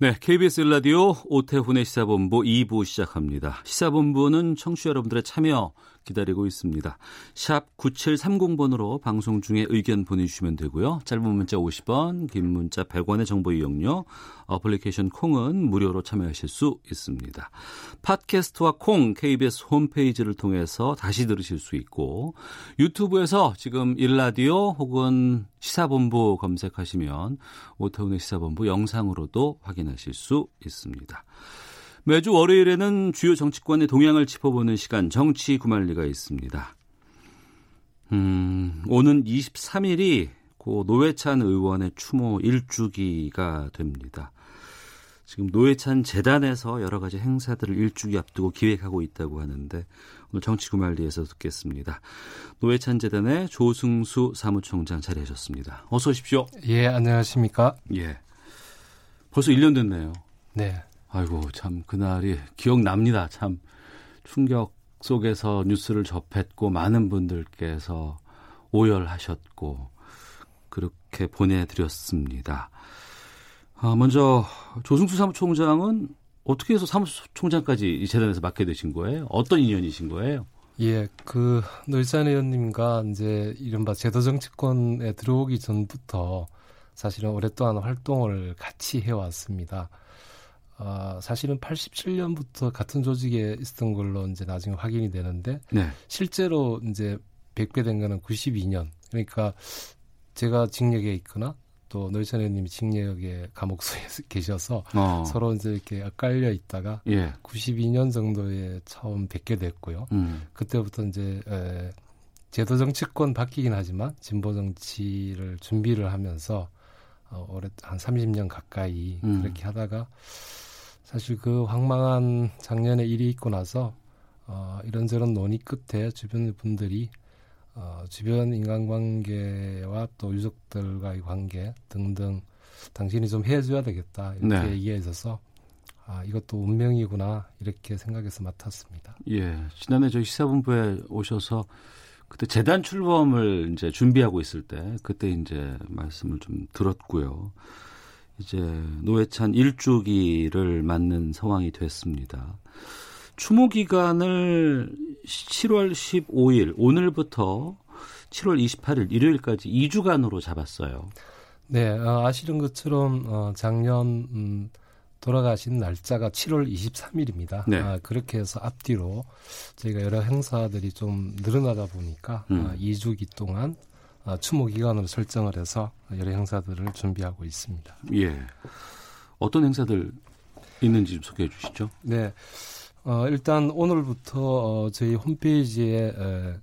네, KBS 라디오 오태훈의 시사본부 2부 시작합니다. 시사본부는 청취자 여러분들의 참여 기다리고 있습니다. 샵 9730번으로 방송 중에 의견 보내주시면 되고요. 짧은 문자 50원, 긴 문자 100원의 정보 이용료, 어플리케이션 콩은 무료로 참여하실 수 있습니다. 팟캐스트와 콩 KBS 홈페이지를 통해서 다시 들으실 수 있고 유튜브에서 지금 일라디오 혹은 시사본부 검색하시면 오태훈의 시사본부 영상으로도 확인하실 수 있습니다. 매주 월요일에는 주요 정치권의 동향을 짚어보는 시간 정치 구말리가 있습니다. 음, 오는 23일이 고 노회찬 의원의 추모 1주기가 됩니다. 지금 노회찬 재단에서 여러 가지 행사들을 일주기 앞두고 기획하고 있다고 하는데 오늘 정치구말리에서 듣겠습니다. 노회찬 재단의 조승수 사무총장 자리하셨습니다. 어서 오십시오. 예, 안녕하십니까? 예. 벌써 1년 됐네요. 네. 아이고 참 그날이 기억납니다. 참 충격 속에서 뉴스를 접했고 많은 분들께서 오열하셨고 그렇게 보내드렸습니다. 아, 먼저 조승수 사무총장은 어떻게 해서 사무총장까지 이 재단에서 맡게 되신 거예요? 어떤 인연이신 거예요? 예, 그 노일산 의원님과 이제 이른바 제도 정치권에 들어오기 전부터 사실은 오랫동안 활동을 같이 해왔습니다. 어, 사실은 87년부터 같은 조직에 있었던 걸로 이제 나중에 확인이 되는데 네. 실제로 이제 백배된 거는 92년. 그러니까 제가 징역에 있거나 또 노희찬 의원님이 징역에 감옥소에 계셔서 어. 서로 이제 이렇게 깔려 있다가 예. 92년 정도에 처음 뵙게 됐고요. 음. 그때부터 이제 에, 제도 정치권 바뀌긴 하지만 진보 정치를 준비를 하면서 어, 올해 한 30년 가까이 음. 그렇게 하다가 사실 그 황망한 작년에 일이 있고 나서 어, 이런저런 논의 끝에 주변 분들이 어, 주변 인간관계와 또 유족들과의 관계 등등 당신이 좀 해줘야 되겠다 이렇게 네. 얘기해 있어서 아 이것도 운명이구나 이렇게 생각해서 맡았습니다. 예. 지난해 저희 시사본부에 오셔서 그때 재단 출범을 이제 준비하고 있을 때 그때 이제 말씀을 좀 들었고요. 이제 노회찬 일주기를 맞는 상황이 됐습니다. 추모 기간을 7월 15일 오늘부터 7월 28일 일요일까지 2주간으로 잡았어요. 네, 어, 아시는 것처럼 어, 작년 음, 돌아가신 날짜가 7월 23일입니다. 네. 아, 그렇게 해서 앞뒤로 저희가 여러 행사들이 좀 늘어나다 보니까 음. 아, 2주기 동안 아, 추모 기간으로 설정을 해서 여러 행사들을 준비하고 있습니다. 예. 어떤 행사들 있는지 좀 소개해 주시죠. 네, 어, 일단 오늘부터 어, 저희 홈페이지에 에,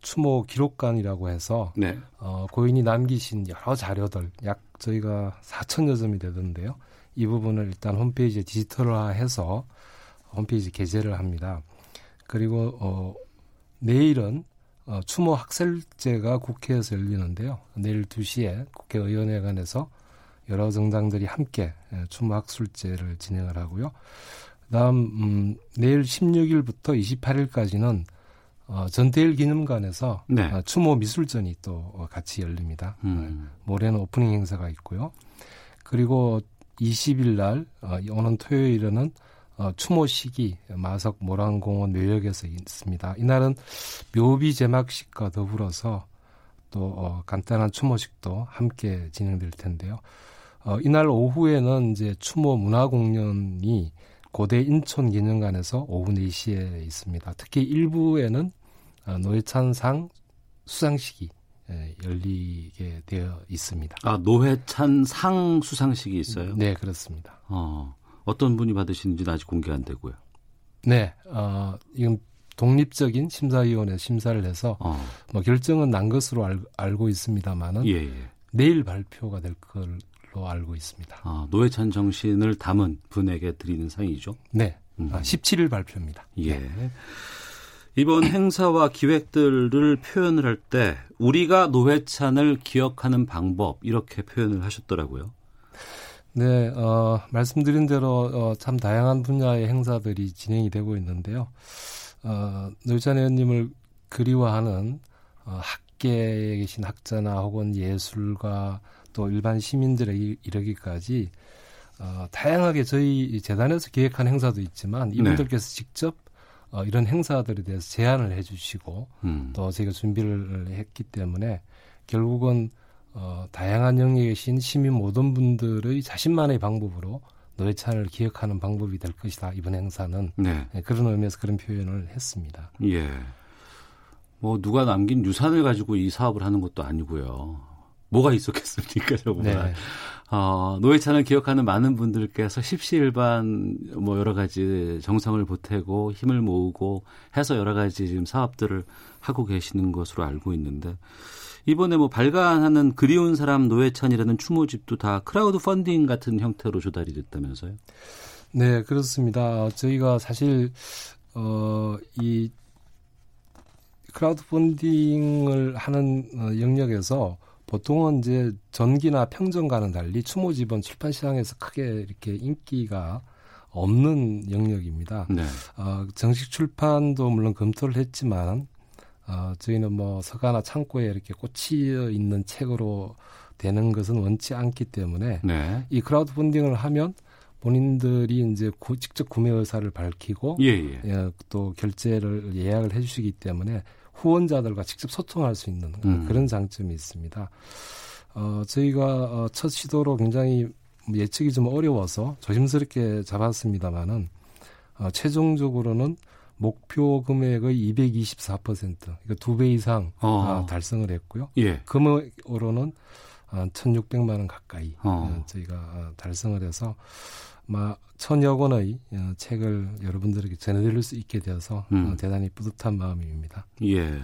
추모 기록관이라고 해서 네. 어, 고인이 남기신 여러 자료들 약 저희가 4천여 점이 되던데요. 이 부분을 일단 홈페이지에 디지털화해서 홈페이지 게재를 합니다. 그리고 어, 내일은 어, 추모 학설제가 국회에서 열리는데요. 내일 2시에 국회의원회관에서 여러 정당들이 함께 예, 추모 학술제를 진행을 하고요. 그다음 음, 내일 16일부터 28일까지는 어, 전태일 기념관에서 네. 어, 추모 미술전이 또 어, 같이 열립니다. 음. 모레는 오프닝 행사가 있고요. 그리고 20일 날 어, 오는 토요일에는 어, 추모 시기 마석 모란공원 묘역에서 있습니다. 이날은 묘비 제막식과 더불어서 또 어, 간단한 추모식도 함께 진행될 텐데요. 어, 이날 오후에는 이제 추모 문화 공연이 고대 인천 기념관에서 오후 4시에 있습니다. 특히 일부에는 어, 노회찬상 수상식이 예, 열리게 되어 있습니다. 아, 노회찬 상 수상식이 있어요? 네, 그렇습니다. 어. 어떤 분이 받으시는지는 아직 공개 안 되고요. 네, 어, 이건 독립적인 심사위원회 심사를 해서 어. 뭐 결정은 난 것으로 알, 알고 있습니다만은 예, 예. 내일 발표가 될 걸로 알고 있습니다. 아, 노회찬 정신을 담은 분에게 드리는 상이죠. 네. 음. 아, 17일 발표입니다. 예. 이번 행사와 기획들을 표현을 할 때 우리가 노회찬을 기억하는 방법 이렇게 표현을 하셨더라고요. 네, 어, 말씀드린 대로 어, 참 다양한 분야의 행사들이 진행이 되고 있는데요. 어, 노회찬 의원님을 그리워하는 어, 학계에 계신 학자나 혹은 예술가 또 일반 시민들에게 이르기까지 어, 다양하게 저희 재단에서 기획한 행사도 있지만 이분들께서 직접 어, 이런 행사들에 대해서 제안을 해주시고 음. 또 저희가 준비를 했기 때문에 결국은 어, 다양한 영역에 계신 시민 모든 분들의 자신만의 방법으로 노회찬을 기억하는 방법이 될 것이다 이번 행사는 네. 네, 그런 의미에서 그런 표현을 했습니다. 예. 뭐 누가 남긴 유산을 가지고 이 사업을 하는 것도 아니고요. 뭐가 있었겠습니까, 정말. 네, 어, 노회찬을 기억하는 많은 분들께서 십시일반 뭐 여러 가지 정성을 보태고 힘을 모으고 해서 여러 가지 지금 사업들을 하고 계시는 것으로 알고 있는데 이번에 뭐 발간하는 그리운 사람 노회찬이라는 추모집도 다 크라우드 펀딩 같은 형태로 조달이 됐다면서요? 네 그렇습니다. 저희가 사실 어, 이 크라우드 펀딩을 하는 어, 영역에서 보통은 이제 전기나 평전과는 달리 추모집은 출판 시장에서 크게 이렇게 인기가 없는 영역입니다. 네. 어, 정식 출판도 물론 검토를 했지만 어, 저희는 뭐 서가나 창고에 이렇게 꽂혀 있는 책으로 되는 것은 원치 않기 때문에 네. 이 크라우드 펀딩을 하면 본인들이 이제 구, 직접 구매 의사를 밝히고 예, 예. 예, 또 결제를 예약을 해주시기 때문에 후원자들과 직접 소통할 수 있는 음. 그런 장점이 있습니다. 어, 저희가 어, 첫 시도로 굉장히 예측이 좀 어려워서 조심스럽게 잡았습니다만은 어, 최종적으로는 목표 금액의 224% 그러니까 두 배 이상 어. 어, 달성을 했고요. 예. 금액으로는 한 1,600만 원 가까이 어. 어, 저희가 어, 달성을 해서 막 천여 권의 어, 책을 여러분들에게 전해드릴 수 있게 되어서 음. 어, 대단히 뿌듯한 마음입니다. 예.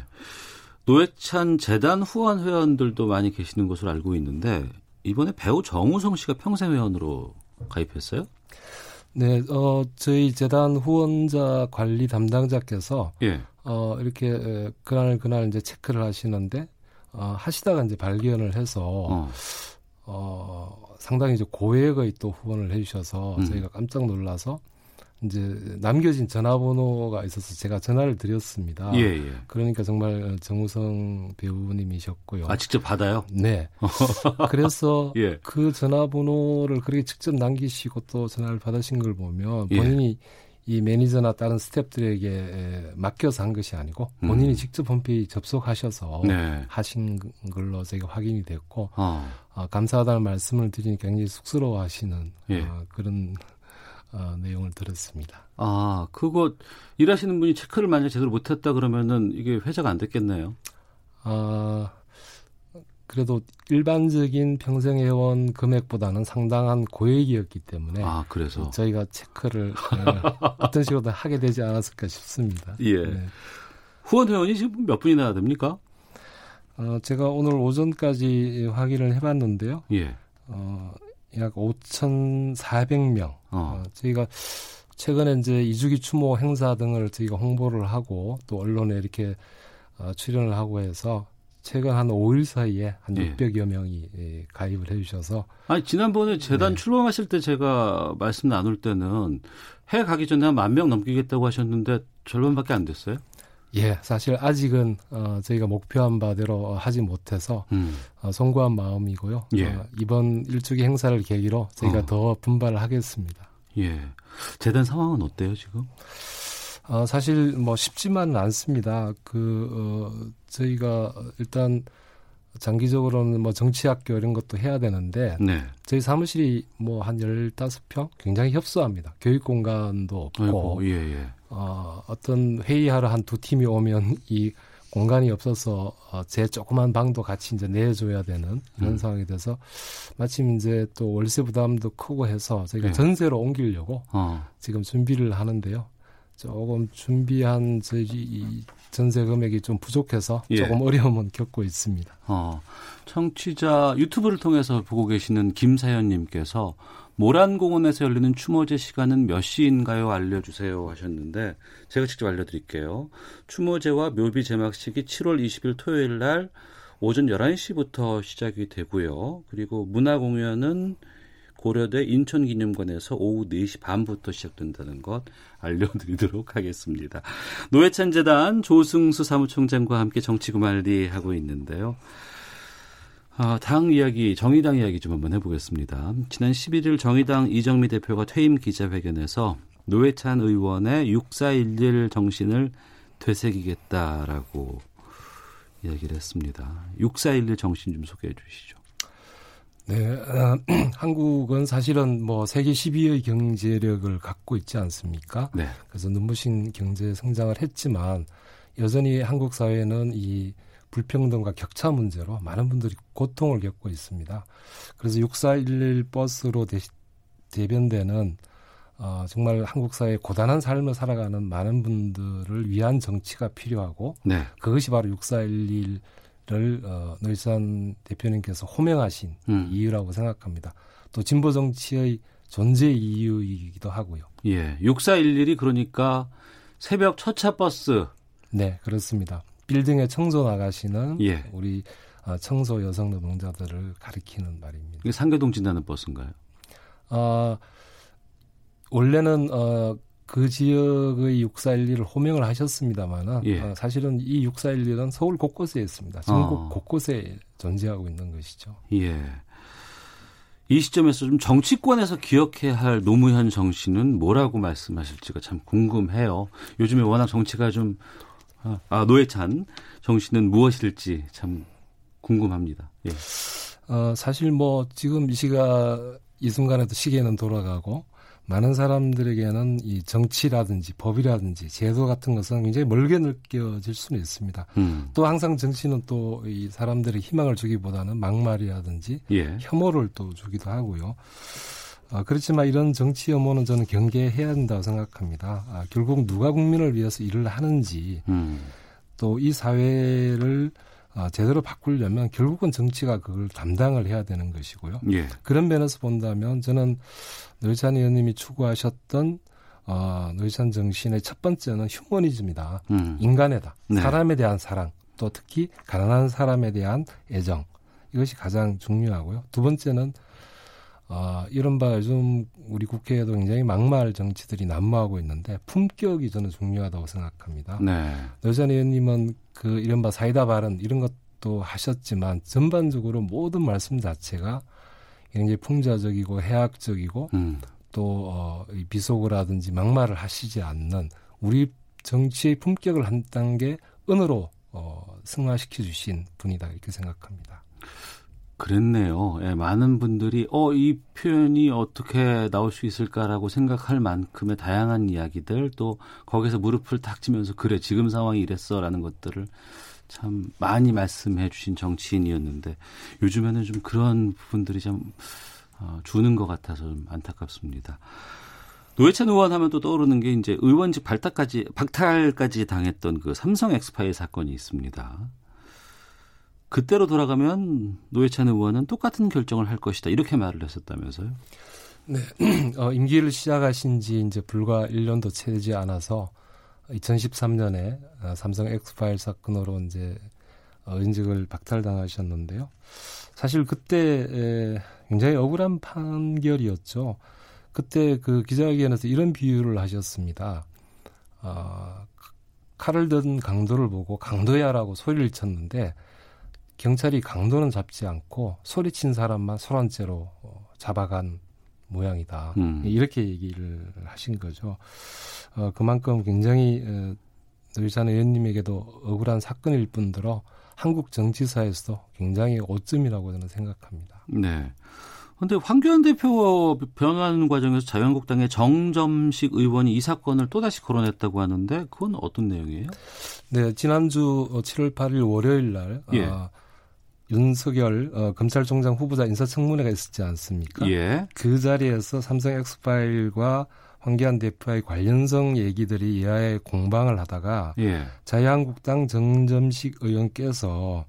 노회찬 재단 후원 회원들도 많이 계시는 것으로 알고 있는데 이번에 배우 정우성 씨가 평생 회원으로 가입했어요? 네, 어, 저희 재단 후원자 관리 담당자께서 예. 어, 이렇게 에, 그날 그날 이제 체크를 하시는데 어, 하시다가 이제 발견을 해서 어. 어, 상당히 이제 고액의 또 후원을 해주셔서 음. 저희가 깜짝 놀라서 이제 남겨진 전화번호가 있어서 제가 전화를 드렸습니다. 예, 예. 그러니까 정말 정우성 배우님이셨고요. 아, 직접 받아요? 네. 그래서 예. 그 전화번호를 그렇게 직접 남기시고 또 전화를 받으신 걸 보면 예. 본인이 이 매니저나 다른 스탭들에게 에, 맡겨서 한 것이 아니고 본인이 음. 직접 홈페이지 접속하셔서 네. 하신 걸로 저희가 확인이 됐고 어. 어, 감사하다는 말씀을 드리니까 굉장히 쑥스러워하시는 예. 어, 그런 어, 내용을 들었습니다. 아, 그거 일하시는 분이 체크를 만약 제대로 못했다 그러면은 이게 회자가 안 됐겠네요. 아, 그래도 일반적인 평생회원 금액보다는 상당한 고액이었기 때문에 아, 그래서. 저희가 체크를 예, 어떤 식으로든 하게 되지 않았을까 싶습니다. 예. 네. 후원 회원이 지금 몇 분이나 됩니까? 어, 제가 오늘 오전까지 확인을 해봤는데요. 예. 어, 약 5,400명. 어. 어, 저희가 최근에 이제 이주기 추모 행사 등을 저희가 홍보를 하고 또 언론에 이렇게 어, 출연을 하고 해서 최근 한 5일 사이에 한 예. 600여 명이 예, 가입을 해주셔서 아니, 지난번에 재단 네. 출범하실 때 제가 말씀 나눌 때는 해 가기 전에 한 만 명 넘기겠다고 하셨는데 절반밖에 안 됐어요? 예 사실 아직은 어, 저희가 목표한 바대로 하지 못해서 음. 어, 송구한 마음이고요. 예. 어, 이번 일주기 행사를 계기로 저희가 어. 더 분발을 하겠습니다. 예. 재단 상황은 어때요, 지금? 어, 사실 뭐 쉽지만은 않습니다. 그 어, 저희가 일단 장기적으로는 뭐 정치학교 이런 것도 해야 되는데 네. 저희 사무실이 뭐한 15평 굉장히 협소합니다. 교육 공간도 없고 아이고, 예, 예. 어, 어떤 회의하러 한 두 팀이 오면 이 공간이 없어서 어, 제 조그만 방도 같이 이제 내줘야 되는 이런 음. 상황이 돼서 마침 이제 또 월세 부담도 크고 해서 저희가 네. 전세로 옮기려고 어. 지금 준비를 하는데요. 조금 준비한 저희 이 전세 금액이 좀 부족해서 예. 조금 어려움은 겪고 있습니다. 어, 청취자 유튜브를 통해서 보고 계시는 김사연님께서 모란공원에서 열리는 추모제 시간은 몇 시인가요? 알려주세요 하셨는데 제가 직접 알려드릴게요. 추모제와 묘비 제막식이 7월 20일 토요일 날 오전 11시부터 시작이 되고요. 그리고 문화공연은 고려대 인천기념관에서 오후 4시 반부터 시작된다는 것 알려드리도록 하겠습니다. 노회찬 재단 조승수 사무총장과 함께 정치구말리 하고 있는데요. 아, 당 이야기, 정의당 이야기 좀 한번 해보겠습니다. 지난 11일 정의당 이정미 대표가 퇴임 기자회견에서 노회찬 의원의 6411 정신을 되새기겠다라고 이야기를 했습니다. 6411 정신 좀 소개해 주시죠. 네, 어, 한국은 사실은 뭐 세계 10위의 경제력을 갖고 있지 않습니까? 네. 그래서 눈부신 경제 성장을 했지만 여전히 한국 사회는 이 불평등과 격차 문제로 많은 분들이 고통을 겪고 있습니다. 그래서 6411 버스로 대, 대변되는 어, 정말 한국 사회의 고단한 삶을 살아가는 많은 분들을 위한 정치가 필요하고 네. 그것이 바로 6411을 어, 노희산 대표님께서 호명하신 음. 이유라고 생각합니다. 또 진보 정치의 존재 이유이기도 하고요. 예. 6411이 그러니까 새벽 첫차 버스. 네, 그렇습니다. 빌딩에 청소 나가시는 예. 우리 어, 청소 여성 노동자들을 가리키는 말입니다. 이게 상계동 진다는 버스인가요? 어, 원래는 어, 그 지역의 6411을 호명을 하셨습니다만은 예. 어, 사실은 이 6411은 서울 곳곳에 있습니다. 전국 어. 곳곳에 존재하고 있는 것이죠. 예. 이 시점에서 좀 정치권에서 기억해야 할 노무현 정신은 뭐라고 말씀하실지가 참 궁금해요. 요즘에 워낙 정치가 좀, 아, 아, 노회찬 정신은 무엇일지 참 궁금합니다. 예. 어, 사실 뭐 지금 이 시가 이 순간에도 시계는 돌아가고 많은 사람들에게는 이 정치라든지 법이라든지 제도 같은 것은 굉장히 멀게 느껴질 수는 있습니다. 음. 또 항상 정치는 또 이 사람들의 희망을 주기보다는 막말이라든지 예. 혐오를 또 주기도 하고요. 아, 그렇지만 이런 정치 혐오는 저는 경계해야 한다고 생각합니다. 아, 결국 누가 국민을 위해서 일을 하는지 음. 또이 사회를 아, 제대로 바꾸려면 결국은 정치가 그걸 담당을 해야 되는 것이고요. 예. 그런 면에서 본다면 저는 노회찬 의원님이 추구하셨던 어, 노회찬 정신의 첫 번째는 휴머니즘이다. 음. 인간애다. 네. 사람에 대한 사랑, 또 특히 가난한 사람에 대한 애정. 이것이 가장 중요하고요. 두 번째는 어, 이른바 요즘 우리 국회에도 굉장히 막말 정치들이 난무하고 있는데 품격이 저는 중요하다고 생각합니다. 네. 노전 의원님은 그 이른바 사이다 발언 이런 것도 하셨지만 전반적으로 모든 말씀 자체가 굉장히 풍자적이고 해학적이고 음. 또 어, 이 비속어라든지 막말을 하시지 않는 우리 정치의 품격을 한 단계 은으로 어, 승화시켜 주신 분이다 이렇게 생각합니다. 그랬네요. 예, 많은 분들이 어, 이 표현이 어떻게 나올 수 있을까라고 생각할 만큼의 다양한 이야기들 또 거기서 무릎을 탁 치면서 그래 지금 상황이 이랬어라는 것들을 참 많이 말씀해 주신 정치인이었는데 요즘에는 좀 그런 부분들이 좀 어, 주는 것 같아서 좀 안타깝습니다. 노회찬 의원 하면 또 떠오르는 게 이제 의원직 발탁까지 박탈까지 당했던 그 삼성 엑스파일 사건이 있습니다. 그때로 돌아가면 노회찬 의원은 똑같은 결정을 할 것이다 이렇게 말을 했었다면서요? 네, 어, 임기를 시작하신 지 이제 불과 1년도 채지 않아서 2013년에 어, 삼성 엑스파일 사건으로 이제 어, 은직을 박탈당하셨는데요. 사실 그때 에, 굉장히 억울한 판결이었죠. 그때 그 기자회견에서 이런 비유를 하셨습니다. 어, 칼을 든 강도를 보고 강도야라고 소리를 쳤는데 경찰이 강도는 잡지 않고 소리친 사람만 소란죄로 어, 잡아간 모양이다. 음. 이렇게 얘기를 하신 거죠. 어, 그만큼 굉장히 어, 노유찬 의원님에게도 억울한 사건일 뿐더러 한국 정치사에서도 굉장히 오점이라고 저는 생각합니다. 네. 근데 황교안 대표 변호하는 과정에서 자유한국당의 정점식 의원이 이 사건을 또다시 거론했다고 하는데 그건 어떤 내용이에요? 네, 지난주 7월 8일 월요일 날 예. 어, 윤석열 어, 검찰총장 후보자 인사청문회가 있었지 않습니까? 예. 그 자리에서 삼성 엑스파일과 황교안 대표의 관련성 얘기들이 여야에 공방을 하다가 예. 자유한국당 정점식 의원께서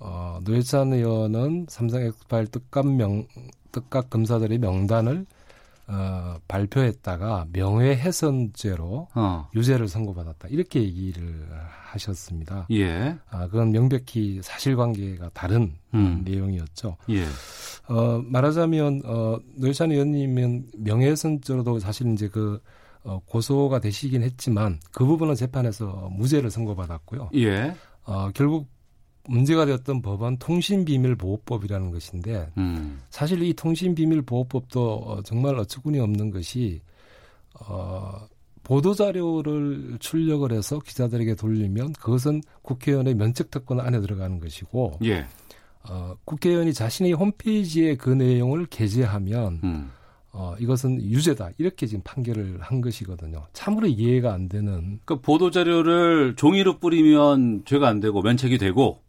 어, 노회찬 의원은 삼성 엑스파일 뜻값 명 뜻값 검사들의 명단을 어, 발표했다가 명예훼손죄로 어. 유죄를 선고받았다 이렇게 얘기를 하셨습니다. 예. 아, 그건 명백히 사실관계가 다른 음. 내용이었죠. 예. 어, 말하자면 어, 노회찬 의원님은 명예훼손죄로도 사실 이제 그 어, 고소가 되시긴 했지만 그 부분은 재판에서 무죄를 선고받았고요. 예. 어, 결국 문제가 되었던 법은 통신비밀보호법이라는 것인데 음. 사실 이 통신비밀보호법도 어, 정말 어처구니 없는 것이 어, 보도자료를 출력을 해서 기자들에게 돌리면 그것은 국회의원의 면책특권 안에 들어가는 것이고 예. 어, 국회의원이 자신의 홈페이지에 그 내용을 게재하면 음. 어, 이것은 유죄다 이렇게 지금 판결을 한 것이거든요. 참으로 이해가 안 되는 그 보도 자료를 종이로 뿌리면 죄가 안 되고 면책이 되고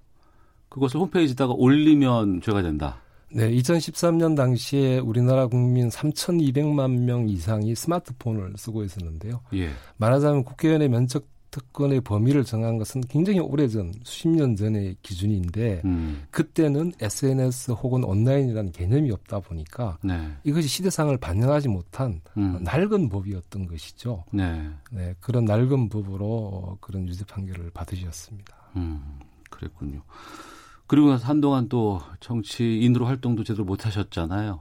그것을 홈페이지에다가 올리면 죄가 된다. 네, 2013년 당시에 우리나라 국민 3,200만 명 이상이 스마트폰을 쓰고 있었는데요. 예. 말하자면 국회의원의 면책 특권의 범위를 정한 것은 굉장히 오래전 수십 년 전의 기준인데 음. 그때는 SNS 혹은 온라인이라는 개념이 없다 보니까 네. 이것이 시대상을 반영하지 못한 음. 낡은 법이었던 것이죠. 네. 네, 그런 낡은 법으로 어, 그런 유죄 판결을 받으셨습니다. 음. 그랬군요. 그리고 나서 한동안 또 정치인으로 활동도 제대로 못 하셨잖아요.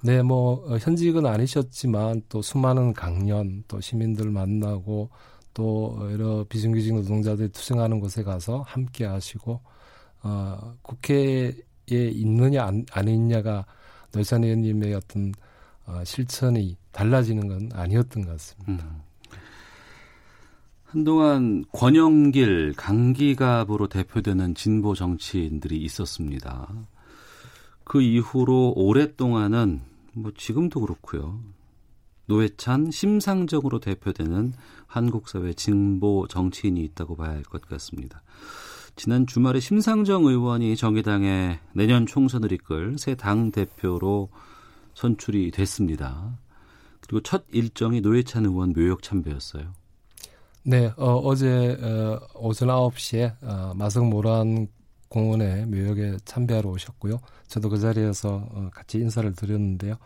네, 뭐 어, 현직은 아니셨지만 또 수많은 강연, 또 시민들 만나고 또 여러 비정규직 노동자들 투쟁하는 곳에 가서 함께 하시고 어, 국회에 있느냐 안, 안 있냐가 노회찬 의원님의 어떤 어, 실천이 달라지는 건 아니었던 것 같습니다. 음. 한동안 권영길, 강기갑으로 대표되는 진보 정치인들이 있었습니다. 그 이후로 오랫동안은 뭐 지금도 그렇고요. 노회찬, 심상정으로 대표되는 한국 사회 진보 정치인이 있다고 봐야 할 것 같습니다. 지난 주말에 심상정 의원이 정의당의 내년 총선을 이끌 새 당 대표로 선출이 됐습니다. 그리고 첫 일정이 노회찬 의원 묘역 참배였어요. 네, 어, 제 어, 오전 9시에 어, 마성 모란 공원에 묘역에 참배하러 오셨고요. 저도 그 자리에서 어, 같이 인사를 드렸는데요.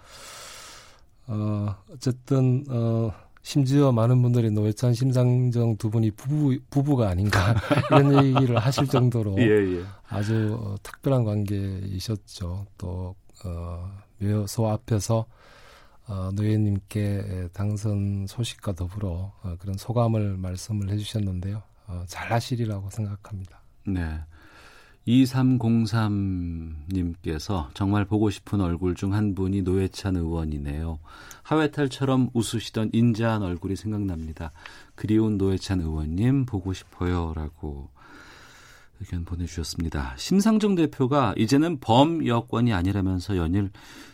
어, 어쨌든 어, 심지어 많은 분들이 노회찬, 심상정 두 분이 부부, 부부가 아닌가 이런 얘기를 하실 정도로 예. 아주 어, 특별한 관계이셨죠. 또 어, 묘소 앞에서 어, 노예님께 당선 소식과 더불어 어, 그런 소감을 말씀을 해주셨는데요. 어, 잘 하시리라고 생각합니다. 네. 2303님께서 정말 보고 싶은 얼굴 중 한 분이 노회찬 의원이네요. 하회탈처럼 웃으시던 인자한 얼굴이 생각납니다. 그리운 노회찬 의원님 보고 싶어요 라고 의견 보내주셨습니다. 심상정 대표가 이제는 범 여권이 아니라면서 연일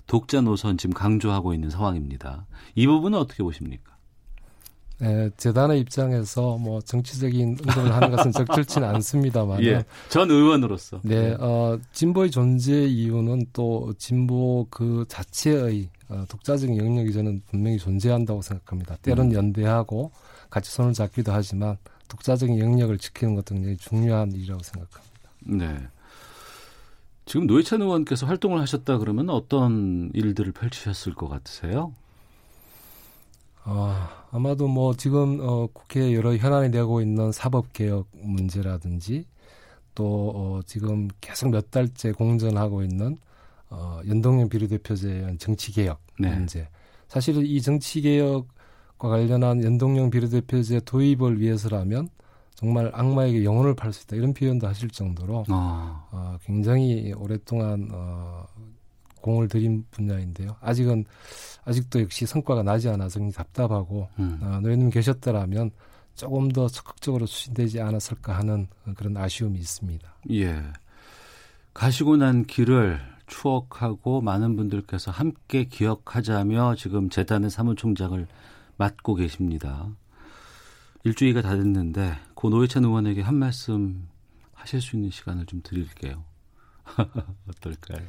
독자 노선 지금 강조하고 있는 상황입니다. 이 부분은 어떻게 보십니까? 네, 재단의 입장에서 뭐 정치적인 응답을 하는 것은 적절치는 않습니다만, 예, 전 의원으로서. 네, 어, 진보의 존재 이유는 또 진보 그 자체의 어, 독자적인 영역이 저는 분명히 존재한다고 생각합니다. 때론 음. 연대하고 같이 손을 잡기도 하지만 독자적인 영역을 지키는 것도 굉장히 중요한 일이라고 생각합니다. 네. 지금 노회찬 의원께서 활동을 하셨다 그러면 어떤 일들을 펼치셨을 것 같으세요? 어, 아마도 뭐 지금 어, 국회에 여러 현안이 되고 있는 사법 개혁 문제라든지 또 어, 지금 계속 몇 달째 공전하고 있는 어, 연동형 비례대표제에 의한 정치 개혁 네. 문제. 사실은 이 정치 개혁과 관련한 연동형 비례대표제 도입을 위해서라면 정말 악마에게 영혼을 팔 수 있다 이런 표현도 하실 정도로 아, 어, 굉장히 오랫동안 어, 공을 들인 분야인데요. 아직은 아직도 역시 성과가 나지 않아서 굉장히 답답하고 음. 어, 노예님 계셨더라면 조금 더 적극적으로 추진되지 않았을까 하는 그런 아쉬움이 있습니다. 예. 가시고 난 길을 추억하고 많은 분들께서 함께 기억하자며 지금 재단의 사무총장을 맡고 계십니다. 일주일가 다 됐는데 고 노회찬 의원에게 한 말씀 하실 수 있는 시간을 좀 드릴게요. 어떨까요?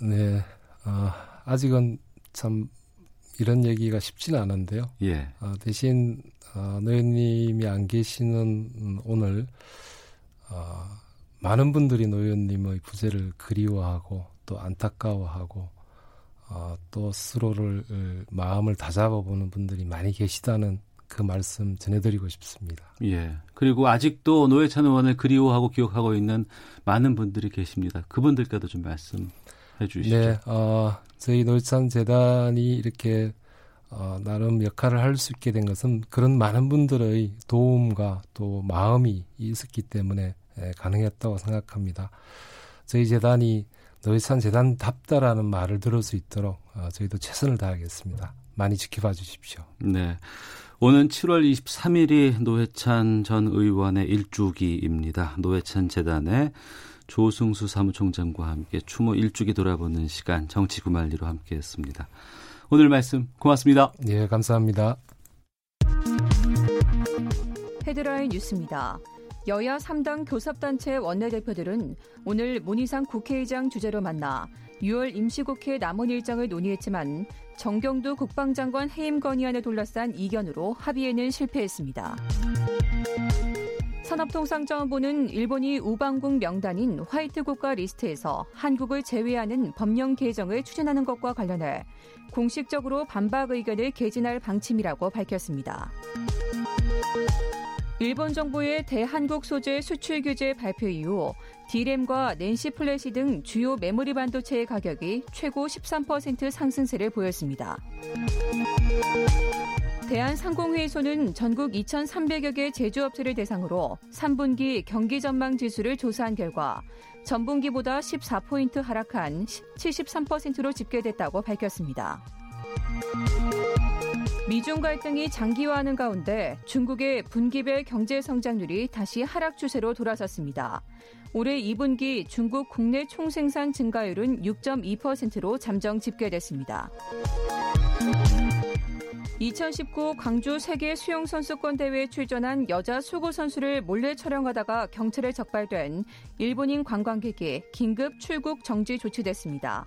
네, 어, 아직은 참 이런 얘기가 쉽지는 않은데요. 예. 어, 대신 어, 노현님이 안 계시는 음, 오늘 어, 많은 분들이 노현님의 부재를 그리워하고 또 안타까워하고 어, 또 스스로를 마음을 다잡아보는 분들이 많이 계시다는 그 말씀 전해드리고 싶습니다. 예. 그리고 아직도 노회찬 의원을 그리워하고 기억하고 있는 많은 분들이 계십니다. 그분들께도 좀 말씀해 주시죠. 네, 어, 저희 노회찬 재단이 이렇게 어, 나름 역할을 할 수 있게 된 것은 그런 많은 분들의 도움과 또 마음이 있었기 때문에 예, 가능했다고 생각합니다. 저희 재단이 노회찬 재단답다라는 말을 들을 수 있도록 어, 저희도 최선을 다하겠습니다. 많이 지켜봐 주십시오. 네. 오는 7월 23일이 노회찬 전 의원의 일주기입니다. 노회찬 재단의 조승수 사무총장과 함께 추모 일주기 돌아보는 시간 정치구말리로 함께했습니다. 오늘 말씀 고맙습니다. 예, 감사합니다. 헤드라인 뉴스입니다. 여야 3당 교섭단체 원내대표들은 오늘 문희상 국회의장 주재로 만나 6월 임시국회 남은 일정을 논의했지만 정경두 국방장관 해임 건의안을 둘러싼 이견으로 합의에는 실패했습니다. 산업통상자원부는 일본이 우방국 명단인 화이트 국가 리스트에서 한국을 제외하는 법령 개정을 추진하는 것과 관련해 공식적으로 반박 의견을 개진할 방침이라고 밝혔습니다. 일본 정부의 대한국 소재 수출 규제 발표 이후 디램과 낸드 플래시 등 주요 메모리 반도체의 가격이 최고 13% 상승세를 보였습니다. 대한상공회의소는 전국 2,300여 개 제조업체를 대상으로 3분기 경기 전망 지수를 조사한 결과 전분기보다 14포인트 하락한 73%로 집계됐다고 밝혔습니다. 미중 갈등이 장기화하는 가운데 중국의 분기별 경제 성장률이 다시 하락 추세로 돌아섰습니다. 올해 2분기 중국 국내 총생산 증가율은 6.2%로 잠정 집계됐습니다. 2019 광주 세계 수영 선수권 대회에 출전한 여자 수구 선수를 몰래 촬영하다가 경찰에 적발된 일본인 관광객이 긴급 출국 정지 조치됐습니다.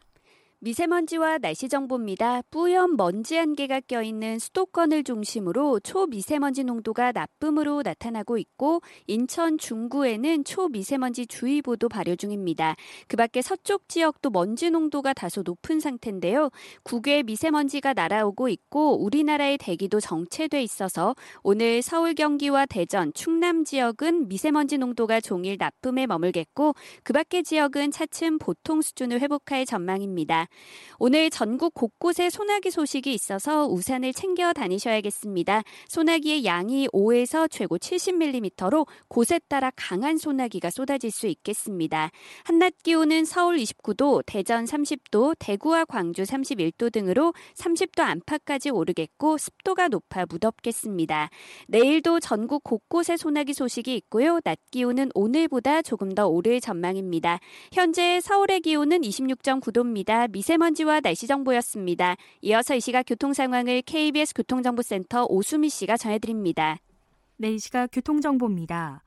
미세먼지와 날씨 정보입니다. 뿌연 먼지 안개가 껴있는 수도권을 중심으로 초미세먼지 농도가 나쁨으로 나타나고 있고 인천 중구에는 초미세먼지 주의보도 발효 중입니다. 그 밖에 서쪽 지역도 먼지 농도가 다소 높은 상태인데요. 국외 미세먼지가 날아오고 있고 우리나라의 대기도 정체돼 있어서 오늘 서울 경기와 대전, 충남 지역은 미세먼지 농도가 종일 나쁨에 머물겠고 그 밖의 지역은 차츰 보통 수준을 회복할 전망입니다. 오늘 전국 곳곳에 소나기 소식이 있어서 우산을 챙겨 다니셔야겠습니다. 소나기의 양이 5에서 최고 70mm로 곳에 따라 강한 소나기가 쏟아질 수 있겠습니다. 한낮 기온은 서울 29도, 대전 30도, 대구와 광주 31도 등으로 30도 안팎까지 오르겠고 습도가 높아 무덥겠습니다. 내일도 전국 곳곳에 소나기 소식이 있고요. 낮 기온은 오늘보다 조금 더 오를 전망입니다. 현재 서울의 기온은 26.9도입니다. 미세먼지와 날씨 정보였습니다. 이어서 이 시각 교통 상황을 KBS 교통정보센터 오수미 씨가 전해드립니다. 네, 이 시각 교통정보입니다.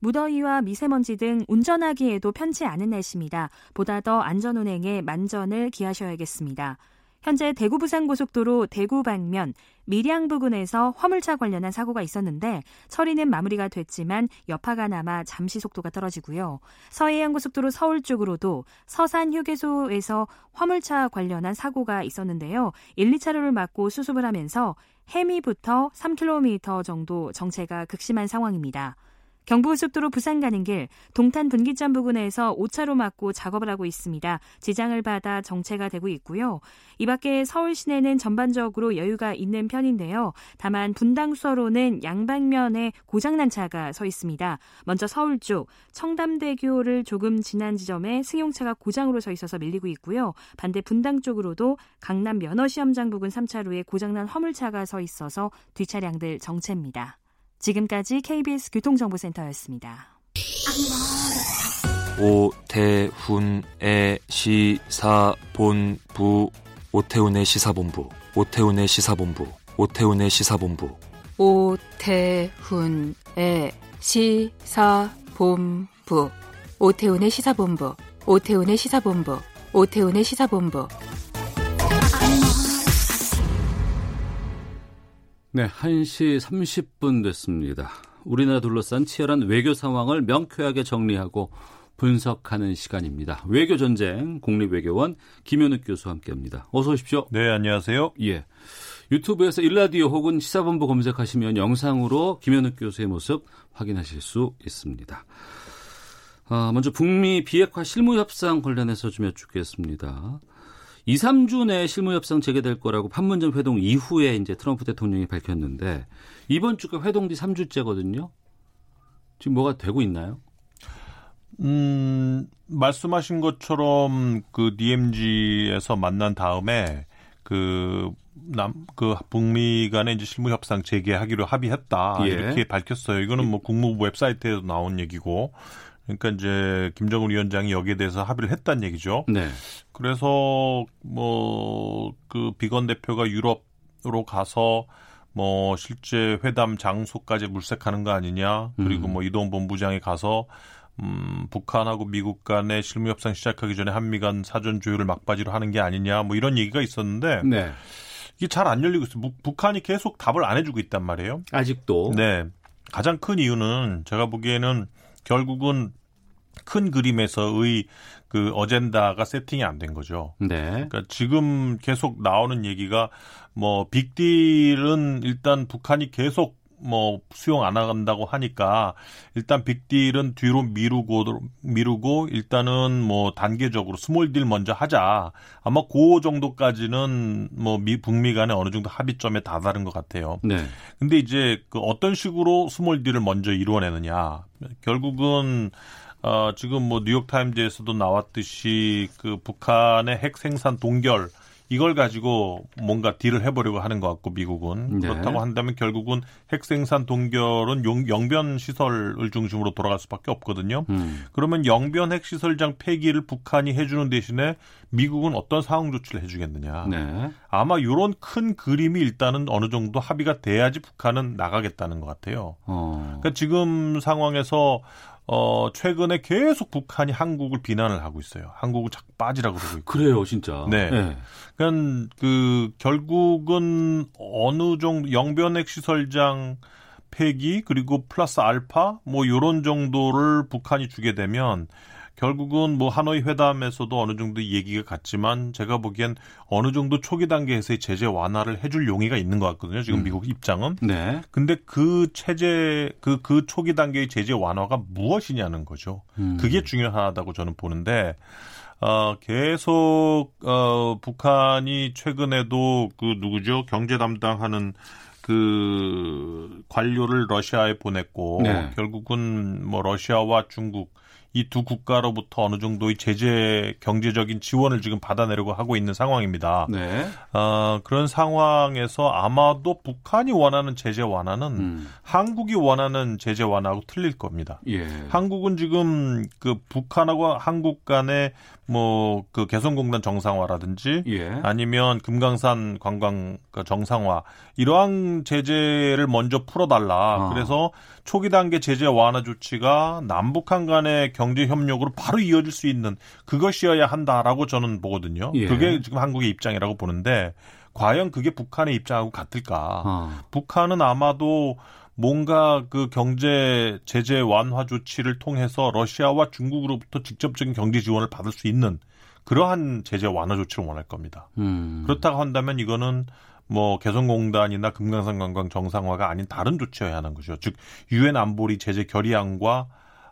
무더위와 미세먼지 등 운전하기에도 편치 않은 날씨입니다. 보다 더 안전운행에 만전을 기하셔야겠습니다. 현재 대구 부산 고속도로 대구 방면 밀양 부근에서 화물차 관련한 사고가 있었는데 처리는 마무리가 됐지만 여파가 남아 잠시 속도가 떨어지고요. 서해안 고속도로 서울 쪽으로도 서산 휴게소에서 화물차 관련한 사고가 있었는데요. 1, 2차로를 막고 수습을 하면서 해미부터 3km 정도 정체가 극심한 상황입니다. 경부고속도로 부산 가는 길 동탄 분기점 부근에서 5차로 막고 작업을 하고 있습니다. 지장을 받아 정체가 되고 있고요. 이 밖에 서울 시내는 전반적으로 여유가 있는 편인데요. 다만 분당수로는 양방면에 고장난 차가 서 있습니다. 먼저 서울 쪽 청담대교를 조금 지난 지점에 승용차가 고장으로 서 있어서 밀리고 있고요. 반대 분당 쪽으로도 강남 면허시험장 부근 3차로에 고장난 화물차가 서 있어서 뒷차량들 정체입니다. 지금까지 KBS 교통정보센터였습니다. 오태훈의 시사본부 오태훈의 시사본부 오태훈의 시사본부 오태훈의 시사본부 오태훈의 시사본부 오태훈의 시사본부 오태훈의 시사본부. 오태훈의 시사본부. 네, 1시 30분 됐습니다. 우리나라 둘러싼 치열한 외교 상황을 명쾌하게 정리하고 분석하는 시간입니다. 외교 전쟁 국립외교원 김현욱 교수와 함께합니다. 어서 오십시오. 네, 안녕하세요. 예. 유튜브에서 일라디오 혹은 시사본부 검색하시면 영상으로 김현욱 교수의 모습 확인하실 수 있습니다. 아, 먼저 북미 비핵화 실무 협상 관련해서 좀 여쭙겠습니다. 2, 3주 내에 실무 협상 재개될 거라고 판문점 회동 이후에 이제 트럼프 대통령이 밝혔는데 이번 주가 회동 뒤 3주째거든요. 지금 뭐가 되고 있나요? 음, 말씀하신 것처럼 그 DMZ에서 만난 다음에 그 남, 그 북미 간의 이제 실무 협상 재개하기로 합의했다. 예. 이렇게 밝혔어요. 이거는 뭐 국무부 웹사이트에도 나온 얘기고. 그러니까 이제 김정은 위원장이 여기에 대해서 합의를 했다는 얘기죠. 네. 그래서 뭐 그 비건 대표가 유럽으로 가서 뭐 실제 회담 장소까지 물색하는 거 아니냐. 그리고 음. 뭐 이동 본부장이 가서 음, 북한하고 미국 간의 실무 협상 시작하기 전에 한미 간 사전 조율을 막바지로 하는 게 아니냐. 뭐 이런 얘기가 있었는데 네. 이게 잘 안 열리고 있어요. 북- 북한이 계속 답을 안 해주고 있단 말이에요. 아직도. 네. 가장 큰 이유는 제가 보기에는 결국은 큰 그림에서의 그 어젠다가 세팅이 안 된 거죠. 네. 그러니까 지금 계속 나오는 얘기가 뭐 빅딜은 일단 북한이 계속 뭐 수용 안 한다고 하니까 일단 빅딜은 뒤로 미루고 미루고 일단은 뭐 단계적으로 스몰딜 먼저 하자. 아마 그 정도까지는 뭐 미 북미 간에 어느 정도 합의점에 다다른 것 같아요. 네. 근데 이제 그 어떤 식으로 스몰딜을 먼저 이루어내느냐. 결국은 어 지금 뭐 뉴욕 타임즈에서도 나왔듯이 그 북한의 핵 생산 동결 이걸 가지고 뭔가 딜을 해보려고 하는 것 같고 미국은 네. 그렇다고 한다면 결국은 핵 생산 동결은 용, 영변 시설을 중심으로 돌아갈 수밖에 없거든요. 음. 그러면 영변 핵 시설장 폐기를 북한이 해주는 대신에 미국은 어떤 상황 조치를 해주겠느냐. 네. 아마 이런 큰 그림이 일단은 어느 정도 합의가 돼야지 북한은 나가겠다는 것 같아요. 어. 그러니까 지금 상황에서 어 최근에 계속 북한이 한국을 비난을 하고 있어요. 한국을 자꾸 빠지라고 그러고 있고. 그래요, 진짜. 네. 그러니까 그 결국은 어느 정도 영변핵 시설장 폐기 그리고 플러스 알파 뭐 요런 정도를 북한이 주게 되면 결국은 뭐 하노이 회담에서도 어느 정도 얘기가 갔지만 제가 보기엔 어느 정도 초기 단계에서의 제재 완화를 해줄 용의가 있는 것 같거든요. 지금 음. 미국 입장은. 네. 근데 그 체제 그그 초기 단계의 제재 완화가 무엇이냐는 거죠. 음. 그게 중요하다고 저는 보는데 어 계속 어 북한이 최근에도 그 누구죠? 경제 담당하는 그 관료를 러시아에 보냈고 네. 결국은 뭐 러시아와 중국 이 두 국가로부터 어느 정도의 제재 경제적인 지원을 지금 받아내려고 하고 있는 상황입니다. 네. 어, 그런 상황에서 아마도 북한이 원하는 제재 완화는 음. 한국이 원하는 제재 완화하고 틀릴 겁니다. 예. 한국은 지금 그 북한하고 한국 간의 뭐 그 개성공단 정상화라든지 예. 아니면 금강산 관광 그 정상화 이러한 제재를 먼저 풀어달라. 아. 그래서 초기 단계 제재 완화 조치가 남북한 간의 경제 협력으로 바로 이어질 수 있는 그것이어야 한다라고 저는 보거든요. 예. 그게 지금 한국의 입장이라고 보는데 과연 그게 북한의 입장하고 같을까? 아. 북한은 아마도 뭔가 그 경제 제재 완화 조치를 통해서 러시아와 중국으로부터 직접적인 경제 지원을 받을 수 있는 그러한 제재 완화 조치를 원할 겁니다. 음. 그렇다고 한다면 이거는 뭐 개성공단이나 금강산 관광 정상화가 아닌 다른 조치여야 하는 거죠. 즉 유엔 안보리 제재 결의안과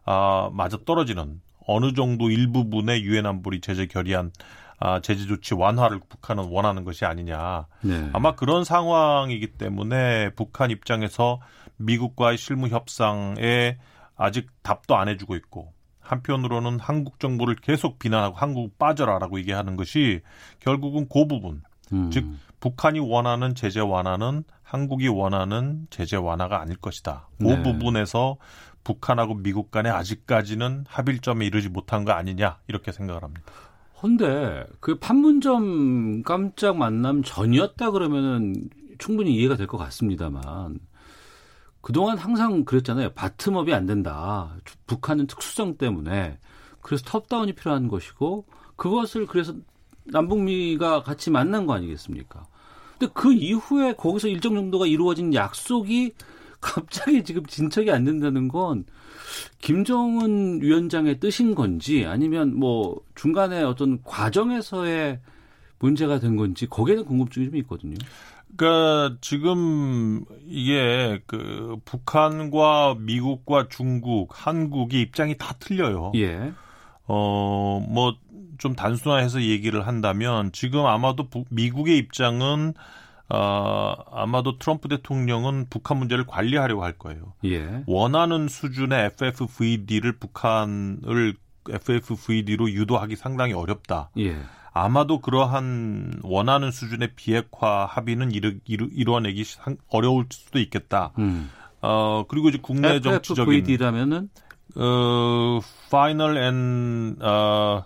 아 맞아 떨어지는 어느 정도 일부분의 유엔 안보리 제재 결의안 아 제재 조치 완화를 북한은 원하는 것이 아니냐. 네. 아마 그런 상황이기 때문에 북한 입장에서 미국과의 실무 협상에 아직 답도 안 해주고 있고 한편으로는 한국 정부를 계속 비난하고 한국 빠져라라고 얘기하는 것이 결국은 그 부분 음. 즉 북한이 원하는 제재 완화는 한국이 원하는 제재 완화가 아닐 것이다. 그 네. 부분에서 북한하고 미국 간에 아직까지는 합일점에 이르지 못한 거 아니냐 이렇게 생각을 합니다. 근데 그 판문점 깜짝 만남 전이었다 그러면은 충분히 이해가 될 것 같습니다만 그동안 항상 그랬잖아요. 바텀업이 안 된다. 북한은 특수성 때문에 그래서 톱다운이 필요한 것이고 그것을 그래서 남북미가 같이 만난 거 아니겠습니까? 근데 그 이후에 거기서 일정 정도가 이루어진 약속이 갑자기 지금 진척이 안 된다는 건 김정은 위원장의 뜻인 건지 아니면 뭐 중간에 어떤 과정에서의 문제가 된 건지 거기에 대한 궁금증이 좀 있거든요. 그러니까 지금 이게 그 북한과 미국과 중국, 한국의 입장이 다 틀려요. 예. 어, 뭐 좀 단순화해서 얘기를 한다면 지금 아마도 부, 미국의 입장은 어, 아마도 트럼프 대통령은 북한 문제를 관리하려고 할 거예요. 예. 원하는 수준의 FFVD를 북한을 FFVD로 유도하기 상당히 어렵다. 예. 아마도 그러한 원하는 수준의 비핵화 합의는 이루, 이루, 이뤄내기 어려울 수도 있겠다. 음. 어, 그리고 이제 국내 정치적인. FFVD라면은? 어, final and, 어,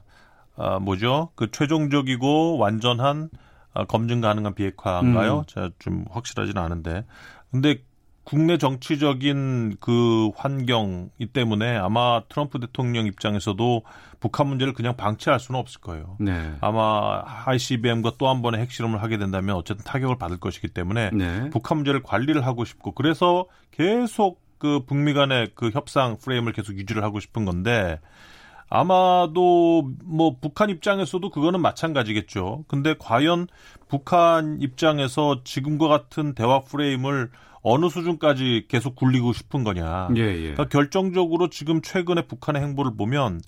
어, 뭐죠? 그 최종적이고 완전한 어, 검증 가능한 비핵화인가요? 음. 제가 좀 확실하지는 않은데. 근데 국내 정치적인 그 환경이 때문에 아마 트럼프 대통령 입장에서도 북한 문제를 그냥 방치할 수는 없을 거예요. 네. 아마 ICBM과 또 한 번의 핵실험을 하게 된다면 어쨌든 타격을 받을 것이기 때문에 네. 북한 문제를 관리를 하고 싶고 그래서 계속 그 북미 간의 그 협상 프레임을 계속 유지를 하고 싶은 건데 아마도 뭐 북한 입장에서도 그거는 마찬가지겠죠. 근데 과연 북한 입장에서 지금과 같은 대화 프레임을 어느 수준까지 계속 굴리고 싶은 거냐. 예, 예. 그러니까 결정적으로 지금 최근에 북한의 행보를 보면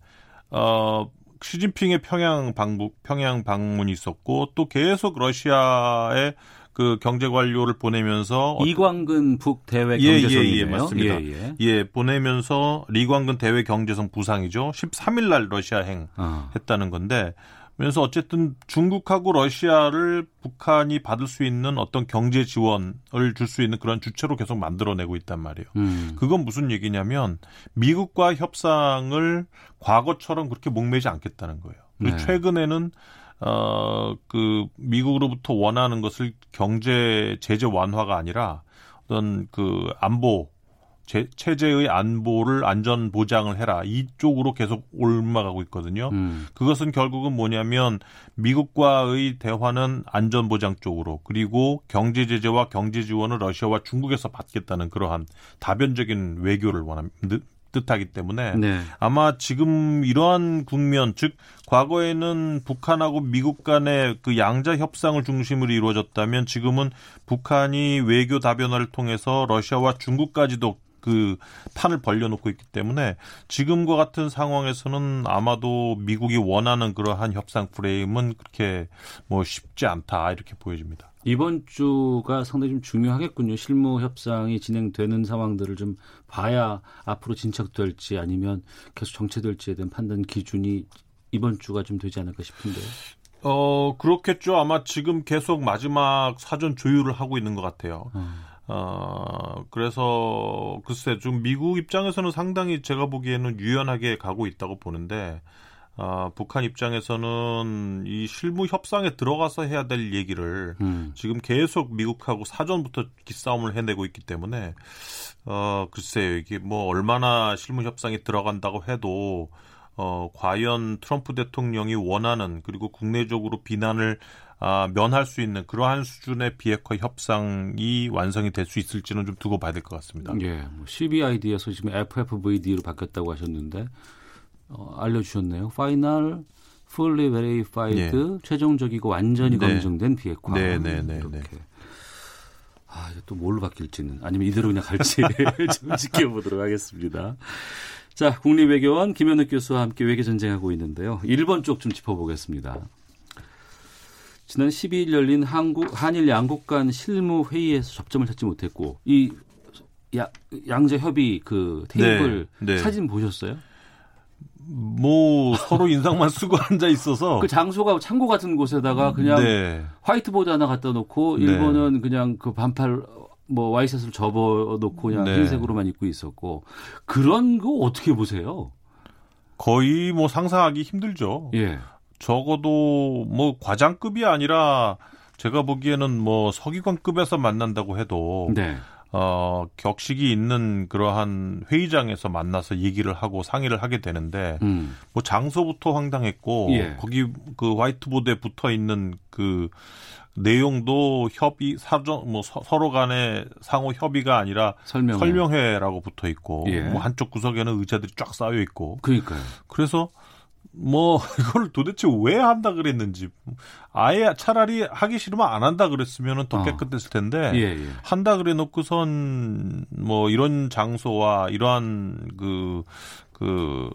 어 시진핑의 평양 방북 평양 방문이 있었고 또 계속 러시아의 그 경제 관료를 보내면서 이광근 북 대외 예, 경제성이네요. 예, 예, 맞습니다. 예, 예. 예, 보내면서 리광근 대외 경제성 부상이죠. 13일 날 러시아 행 어. 했다는 건데 그래서 어쨌든 중국하고 러시아를 북한이 받을 수 있는 어떤 경제 지원을 줄 수 있는 그런 주체로 계속 만들어내고 있단 말이에요. 음. 그건 무슨 얘기냐면 미국과 협상을 과거처럼 그렇게 목매지 않겠다는 거예요. 그리고 네. 최근에는 어, 그, 미국으로부터 원하는 것을 경제 제재 완화가 아니라 어떤 그 안보, 제, 체제의 안보를 안전 보장을 해라. 이쪽으로 계속 올라가고 있거든요. 음. 그것은 결국은 뭐냐면 미국과의 대화는 안전 보장 쪽으로 그리고 경제 제재와 경제 지원을 러시아와 중국에서 받겠다는 그러한 다변적인 외교를 원함 뜻하기 때문에 네. 아마 지금 이러한 국면 즉 과거에는 북한하고 미국 간의 그 양자 협상을 중심으로 이루어졌다면 지금은 북한이 외교 다변화를 통해서 러시아와 중국까지도 그 판을 벌려놓고 있기 때문에 지금과 같은 상황에서는 아마도 미국이 원하는 그러한 협상 프레임은 그렇게 뭐 쉽지 않다 이렇게 보여집니다. 이번 주가 상당히 좀 중요하겠군요. 실무 협상이 진행되는 상황들을 좀 봐야 앞으로 진척될지 아니면 계속 정체될지에 대한 판단 기준이 이번 주가 좀 되지 않을까 싶은데요. 어 그렇겠죠. 아마 지금 계속 마지막 사전 조율을 하고 있는 것 같아요. 음. 어, 그래서, 글쎄, 좀 미국 입장에서는 상당히 제가 보기에는 유연하게 가고 있다고 보는데, 어, 북한 입장에서는 이 실무 협상에 들어가서 해야 될 얘기를 음. 지금 계속 미국하고 사전부터 기싸움을 해내고 있기 때문에, 어, 글쎄요, 이게 뭐 얼마나 실무 협상에 들어간다고 해도, 어, 과연 트럼프 대통령이 원하는 그리고 국내적으로 비난을 아, 면할 수 있는 그러한 수준의 비핵화 협상이 완성이 될 수 있을지는 좀 두고 봐야 될 것 같습니다. 예, 뭐 CBID에서 지금 FFVD로 바뀌었다고 하셨는데 어, 알려주셨네요. 파이널 fully verified 예. 최종적이고 완전히 네. 검증된 비핵화. 네, 네, 네, 이렇게. 네. 아, 이게 또 뭘로 바뀔지는 아니면 이대로 그냥 갈지 좀 지켜보도록 하겠습니다. 자, 국립외교원 김현욱 교수와 함께 외교 전쟁하고 있는데요. 일본 쪽 좀 짚어보겠습니다. 지난 12일 열린 한국 한일 양국 간 실무 회의에서 접점을 찾지 못했고 이 야, 양자 협의 그 테이블 네, 네. 사진 보셨어요? 뭐 서로 인상만 쓰고 앉아 있어서 그 장소가 창고 같은 곳에다가 그냥 네. 화이트보드 하나 갖다 놓고 네. 일본은 그냥 그 반팔 뭐 와이셔츠를 접어 놓고 그냥 네. 흰색으로만 입고 있었고 그런 거 어떻게 보세요? 거의 뭐 상상하기 힘들죠. 예. 적어도 뭐 과장급이 아니라 제가 보기에는 뭐 서기관급에서 만난다고 해도 네. 어, 격식이 있는 그러한 회의장에서 만나서 얘기를 하고 상의를 하게 되는데, 음. 뭐 장소부터 황당했고, 예. 거기 그 화이트보드에 붙어 있는 그 내용도 협의, 사전, 뭐 서, 로 간의 상호 협의가 아니라 설명회. 설명회 라고 붙어 있고, 예. 뭐 한쪽 구석에는 의자들이 쫙 쌓여 있고, 그러니까요. 그래서 뭐 이걸 도대체 왜 한다 그랬는지 아예 차라리 하기 싫으면 안 한다 그랬으면 더 어. 깨끗했을 텐데 예, 예. 한다 그래 놓고선 뭐 이런 장소와 이러한 그, 그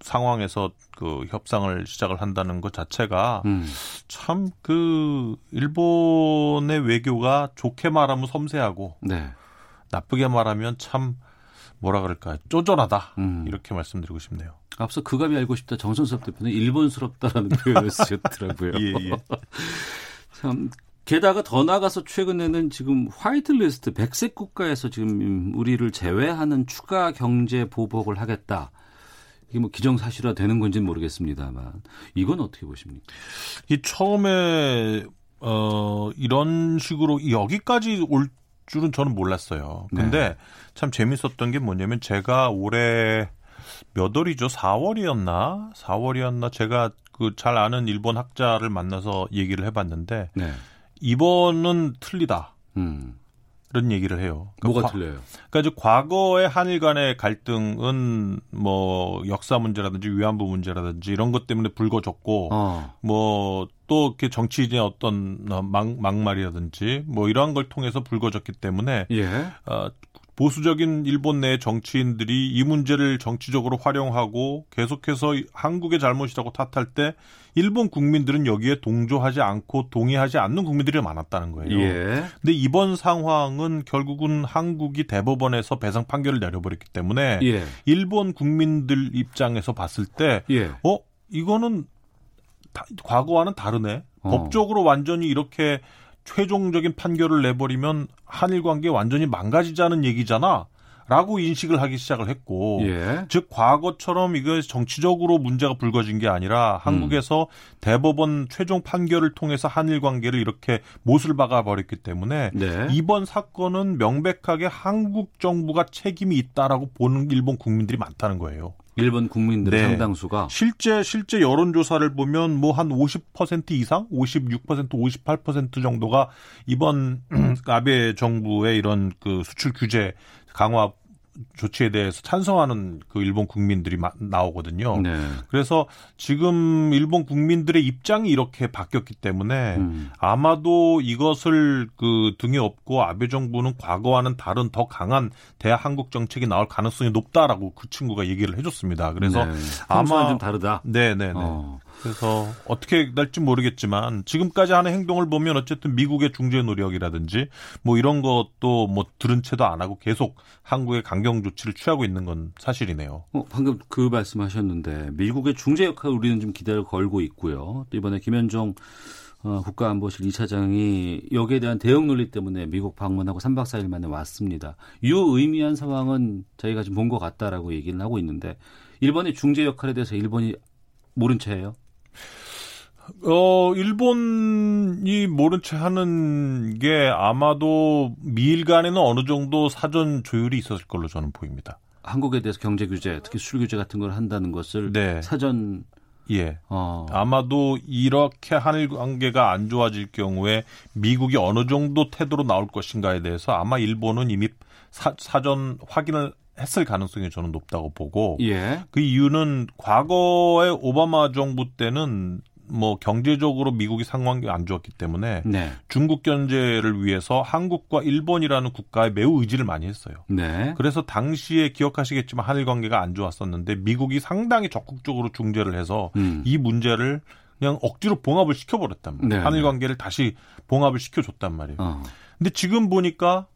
상황에서 그 협상을 시작을 한다는 것 자체가 음. 참그 일본의 외교가 좋게 말하면 섬세하고 네. 나쁘게 말하면 참 뭐라 그럴까 쪼잔하다 음. 이렇게 말씀드리고 싶네요. 앞서 그감이 알고 싶다 정선섭 대표는 일본스럽다라는 표현을 쓰셨더라고요. 예, 예. 참 게다가 더 나가서 최근에는 지금 화이트리스트 백색 국가에서 지금 우리를 제외하는 추가 경제 보복을 하겠다. 이게 뭐 기정사실화 되는 건지는 모르겠습니다만 이건 어떻게 보십니까? 이 처음에 어 이런 식으로 여기까지 올 줄은 저는 몰랐어요. 근데 네. 참 재밌었던 게 뭐냐면 제가 올해 몇 월이죠? 4월이었나? 4월이었나? 제가 그 잘 아는 일본 학자를 만나서 얘기를 해봤는데 네. 이번은 틀리다. 음. 이런 얘기를 해요. 그러니까 뭐가 과- 틀려요? 그러니까 이제 과거의 한일 간의 갈등은 뭐 역사 문제라든지 위안부 문제라든지 이런 것 때문에 불거졌고 어. 뭐 또 이렇게 정치인의 어떤 어, 막, 막말이라든지 뭐 이러한 걸 통해서 불거졌기 때문에 예. 어, 보수적인 일본 내 정치인들이 이 문제를 정치적으로 활용하고 계속해서 한국의 잘못이라고 탓할 때 일본 국민들은 여기에 동조하지 않고 동의하지 않는 국민들이 많았다는 거예요. 예. 근데 이번 상황은 결국은 한국이 대법원에서 배상 판결을 내려버렸기 때문에 예. 일본 국민들 입장에서 봤을 때 예. 어? 이거는 다- 과거와는 다르네. 어. 법적으로 완전히 이렇게 최종적인 판결을 내버리면 한일 관계 완전히 망가지자는 얘기잖아. 라고 인식을 하기 시작을 했고 예. 즉 과거처럼 이거 정치적으로 문제가 불거진 게 아니라 한국에서 대법원 최종 판결을 통해서 한일 관계를 이렇게 못을 박아 버렸기 때문에 네. 이번 사건은 명백하게 한국 정부가 책임이 있다라고 보는 일본 국민들이 많다는 거예요. 일본 국민들의 네. 상당수가 실제 실제 여론 조사를 보면 뭐 한 50% 이상, 56%, 58% 정도가 이번 아베 정부의 이런 그 수출 규제 강화 조치에 대해서 찬성하는 그 일본 국민들이 마- 나오거든요. 네. 그래서 지금 일본 국민들의 입장이 이렇게 바뀌었기 때문에 음. 아마도 이것을 그 등에 업고 아베 정부는 과거와는 다른 더 강한 대한국 정책이 나올 가능성이 높다라고 그 친구가 얘기를 해줬습니다. 그래서 네. 아마 좀 다르다. 네네네. 어. 그래서 어떻게 될지 모르겠지만 지금까지 하는 행동을 보면 어쨌든 미국의 중재 노력이라든지 뭐 이런 것도 뭐 들은 채도 안 하고 계속 한국의 강경 조치를 취하고 있는 건 사실이네요. 어, 방금 그 말씀하셨는데 미국의 중재 역할을 우리는 좀 기대를 걸고 있고요. 또 이번에 김현종 어, 국가안보실 2차장이 여기에 대한 대응 논리 때문에 미국 방문하고 3박 4일 만에 왔습니다. 유의미한 상황은 저희가 지금 본것 같다라고 얘기를 하고 있는데 일본의 중재 역할에 대해서 일본이 모른 채예요. 어, 일본이 모른 채 하는 게 아마도 미일 간에는 어느 정도 사전 조율이 있었을 걸로 저는 보입니다. 한국에 대해서 경제 규제, 특히 수출 규제 같은 걸 한다는 것을 네. 사전 예. 어, 아마도 이렇게 한일 관계가 안 좋아질 경우에 미국이 어느 정도 태도로 나올 것인가에 대해서 아마 일본은 이미 사, 사전 확인을 했을 가능성이 저는 높다고 보고 예. 그 이유는 과거의 오바마 정부 때는 뭐 경제적으로 미국이 상황이 안 좋았기 때문에 네. 중국 견제를 위해서 한국과 일본이라는 국가에 매우 의지를 많이 했어요. 네. 그래서 당시에 기억하시겠지만 한일 관계가 안 좋았었는데 미국이 상당히 적극적으로 중재를 해서 음. 이 문제를 그냥 억지로 봉합을 시켜버렸단 말이에요. 네, 한일 네. 관계를 다시 봉합을 시켜줬단 말이에요. 어. 근데 지금 보니까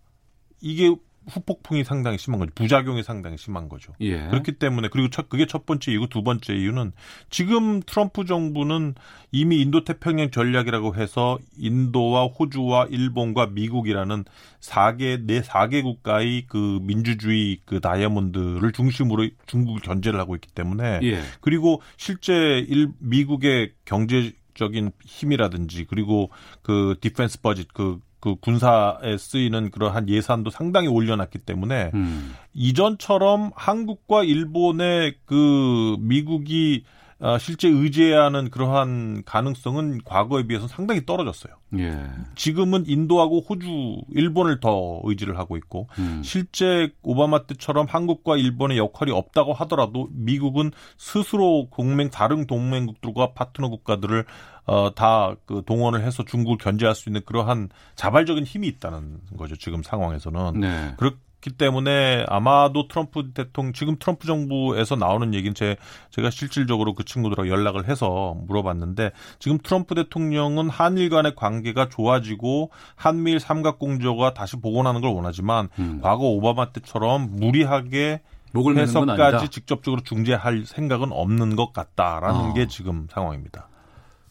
이게 후폭풍이 상당히 심한 거죠. 부작용이 상당히 심한 거죠. 예. 그렇기 때문에 그리고 첫, 그게 첫 번째 이유고 두 번째 이유는 지금 트럼프 정부는 이미 인도 태평양 전략이라고 해서 인도와 호주와 일본과 미국이라는 4개 네 4개 국가의 그 민주주의 그 다이아몬드를 중심으로 중국을 견제를 하고 있기 때문에 예. 그리고 실제 일 미국의 경제 적인 힘이라든지 그리고 그 defense budget 그 그 군사에 쓰이는 그러한 예산도 상당히 올려놨기 때문에 음. 이전처럼 한국과 일본의 그 미국이 어, 실제 의지해야 하는 그러한 가능성은 과거에 비해서 상당히 떨어졌어요. 예. 지금은 인도하고 호주, 일본을 더 의지를 하고 있고 음. 실제 오바마 때처럼 한국과 일본의 역할이 없다고 하더라도 미국은 스스로 동맹 다른 동맹국들과 파트너 국가들을 어, 다 그 동원을 해서 중국을 견제할 수 있는 그러한 자발적인 힘이 있다는 거죠. 지금 상황에서는. 네. 그렇 기 때문에 아마도 트럼프 대통령 지금 트럼프 정부에서 나오는 얘기는 제 제가 실질적으로 그 친구들하고 연락을 해서 물어봤는데 지금 트럼프 대통령은 한일 간의 관계가 좋아지고 한미일 삼각공조가 다시 복원하는 걸 원하지만 음. 과거 오바마 때처럼 무리하게 목을. 해서까지 직접적으로 중재할 생각은 없는 것 같다라는 어. 게 지금 상황입니다.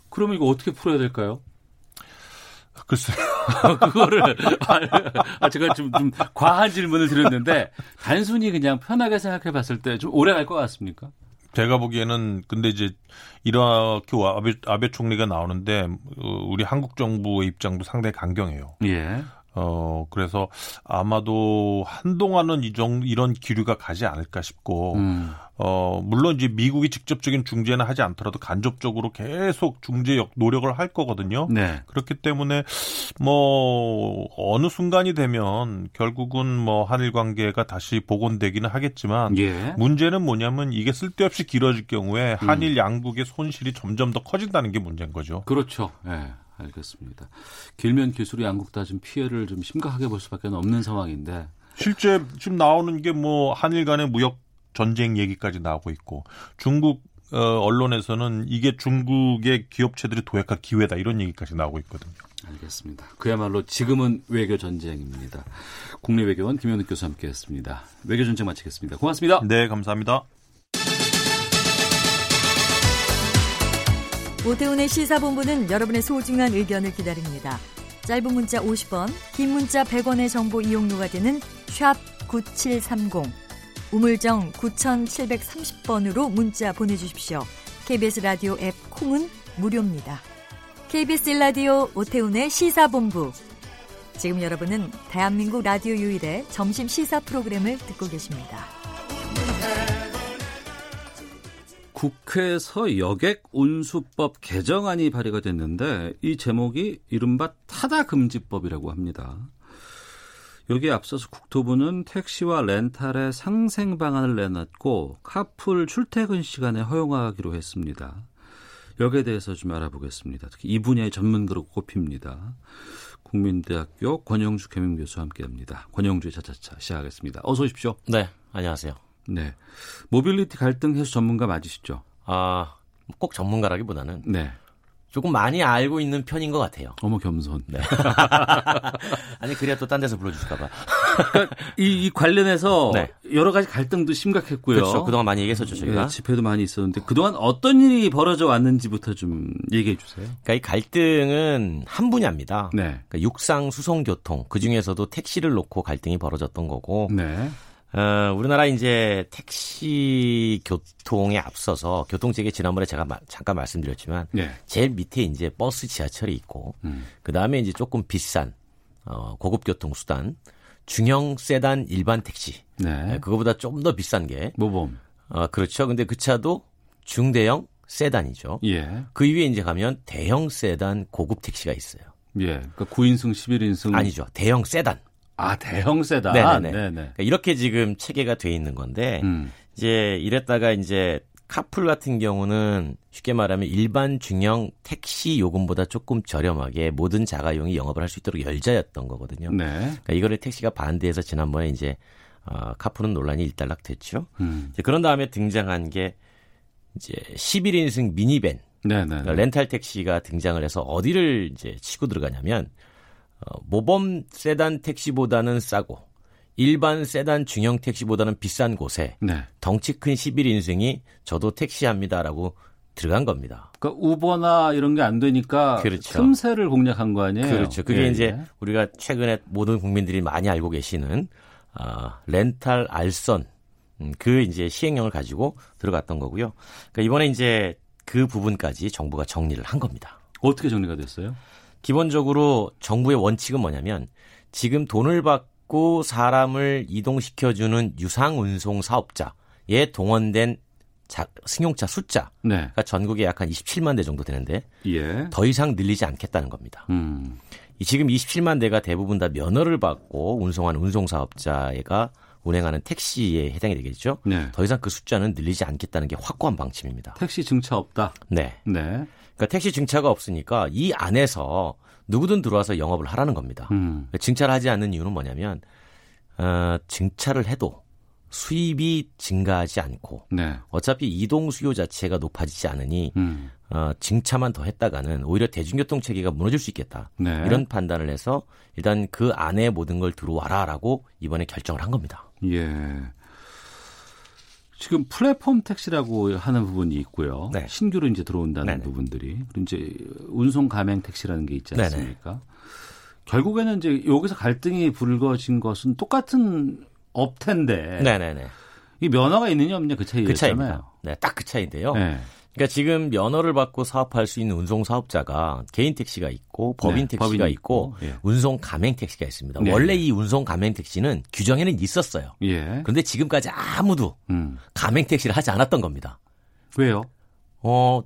그러면 이거 어떻게 풀어야 될까요? 글쎄요. 그거를 아 제가 좀, 좀 과한 질문을 드렸는데 단순히 그냥 편하게 생각해 봤을 때 좀 오래 갈 것 같습니까? 제가 보기에는 근데 이제 이렇게 아베, 아베 총리가 나오는데 어, 우리 한국 정부의 입장도 상당히 강경해요. 예. 어 그래서 아마도 한동안은 이 정, 이런 기류가 가지 않을까 싶고 음. 어 물론 이제 미국이 직접적인 중재는 하지 않더라도 간접적으로 계속 중재 역 노력을 할 거거든요. 네. 그렇기 때문에 뭐 어느 순간이 되면 결국은 뭐 한일 관계가 다시 복원되기는 하겠지만 예. 문제는 뭐냐면 이게 쓸데없이 길어질 경우에 한일 양국의 손실이 점점 더 커진다는 게 문제인 거죠. 그렇죠. 예. 알겠습니다. 길면 길수록 양국 다 좀 피해를 좀 심각하게 볼 수밖에 없는 상황인데. 실제 지금 나오는 게 뭐 한일 간의 무역 전쟁 얘기까지 나오고 있고 중국 어, 언론에서는 이게 중국의 기업체들이 도약할 기회다 이런 얘기까지 나오고 있거든요. 알겠습니다. 그야말로 지금은 외교 전쟁입니다. 국내 외교원 김현욱 교수 함께했습니다. 외교 전쟁 마치겠습니다. 고맙습니다. 네, 감사합니다. 오태훈의 시사본부는 여러분의 소중한 의견을 기다립니다. 짧은 문자 50원, 긴 문자 100원의 정보 이용료가 되는 샵 9730, 우물정 9730번으로 문자 보내주십시오. KBS 라디오 앱 콩은 무료입니다. KBS 라디오 오태훈의 시사본부. 지금 여러분은 대한민국 라디오 유일의 점심 시사 프로그램을 듣고 계십니다. 국회에서 여객 운수법 개정안이 발의가 됐는데 이 제목이 이른바 타다 금지법이라고 합니다. 여기에 앞서서 국토부는 택시와 렌탈의 상생 방안을 내놨고 카풀 출퇴근 시간에 허용하기로 했습니다. 여기에 대해서 좀 알아보겠습니다. 특히 이 분야의 전문가로 꼽힙니다. 국민대학교 권용주 겸임 교수와 함께합니다. 권용주의 차차차 시작하겠습니다. 어서 오십시오. 네, 안녕하세요. 네, 모빌리티 갈등 해소 전문가 맞으시죠? 아, 꼭 전문가라기보다는 네. 조금 많이 알고 있는 편인 것 같아요. 어머 겸손. 네. 아니 그래야 또 딴 데서 불러주실까봐. 그러니까 이, 이 관련해서 네. 여러 가지 갈등도 심각했고요. 그렇죠. 그동안 많이 얘기했었죠 저희가. 네, 집회도 많이 있었는데 그동안 어떤 일이 벌어져 왔는지부터 좀 얘기해 주세요. 그러니까 이 갈등은 한 분야입니다. 네. 그러니까 육상 수송 교통 그 중에서도 택시를 놓고 갈등이 벌어졌던 거고. 네. 어, 우리나라 이제 택시 교통에 앞서서 교통체계 지난번에 제가 마, 잠깐 말씀드렸지만 네. 제일 밑에 이제 버스 지하철이 있고 음. 그 다음에 이제 조금 비싼 어, 고급 교통 수단 중형 세단 일반 택시 네. 그거보다 좀 더 비싼 게 모범. 어, 그렇죠. 근데 그 차도 중대형 세단이죠. 예. 그 위에 이제 가면 대형 세단 고급 택시가 있어요. 예. 그러니까 9인승, 11인승 아니죠. 대형 세단. 아, 대형 세단. 네네네. 네네. 그러니까 이렇게 지금 체계가 돼 있는 건데 음. 이제 이랬다가 이제 카풀 같은 경우는 쉽게 말하면 일반 중형 택시 요금보다 조금 저렴하게 모든 자가용이 영업을 할 수 있도록 열자였던 거거든요. 네. 그러니까 이거를 택시가 반대해서 지난번에 이제 어, 카풀은 논란이 일단락 됐죠. 음. 이제 그런 다음에 등장한 게 이제 11인승 미니밴 네네. 그러니까 렌탈 택시가 등장을 해서 어디를 이제 치고 들어가냐면 어, 모범 세단 택시보다는 싸고 일반 세단 중형 택시보다는 비싼 곳에 네. 덩치 큰 11인승이 저도 택시합니다라고 들어간 겁니다. 그러니까 우버나 이런 게 안 되니까 그렇죠. 틈새를 공략한 거 아니에요? 그렇죠. 그게 예, 이제 예. 우리가 최근에 모든 국민들이 많이 알고 계시는 아, 렌탈 알선 음, 그 이제 시행령을 가지고 들어갔던 거고요. 그러니까 이번에 이제 그 부분까지 정부가 정리를 한 겁니다. 어떻게 정리가 됐어요? 기본적으로 정부의 원칙은 뭐냐면 지금 돈을 받고 사람을 이동시켜주는 유상운송 사업자에 동원된 자, 승용차 숫자가 네. 전국에 약 한 27만 대 정도 되는데 예. 더 이상 늘리지 않겠다는 겁니다. 음. 이 지금 27만 대가 대부분 다 면허를 받고 운송하는 운송사업자가 운행하는 택시에 해당이 되겠죠. 네. 더 이상 그 숫자는 늘리지 않겠다는 게 확고한 방침입니다. 택시 증차 없다. 네. 네. 그러니까 택시 증차가 없으니까 이 안에서 누구든 들어와서 영업을 하라는 겁니다. 음. 증차를 하지 않는 이유는 뭐냐면 어, 증차를 해도 수입이 증가하지 않고 네. 어차피 이동 수요 자체가 높아지지 않으니 음. 어, 증차만 더 했다가는 오히려 대중교통 체계가 무너질 수 있겠다. 네. 이런 판단을 해서 일단 그 안에 모든 걸 들어와라라고 이번에 결정을 한 겁니다. 예. 지금 플랫폼 택시라고 하는 부분이 있고요. 네. 신규로 이제 들어온다는 네네. 부분들이 그리고 이제 운송 가맹 택시라는 게 있지 네네. 않습니까? 결국에는 이제 여기서 갈등이 불거진 것은 똑같은 업태인데 네네네. 이 면허가 있느냐 없느냐 그그 차이였잖아요. 차이입니다. 네, 딱 그 차이인데요. 네. 그러니까 지금 면허를 받고 사업할 수 있는 운송 사업자가 개인 택시가 있고 법인 네, 택시가 법인이 있고 있고, 예. 운송 가맹 택시가 있습니다. 네. 원래 이 운송 가맹 택시는 규정에는 있었어요. 예. 그런데 지금까지 아무도 음. 가맹 택시를 하지 않았던 겁니다. 왜요? 어,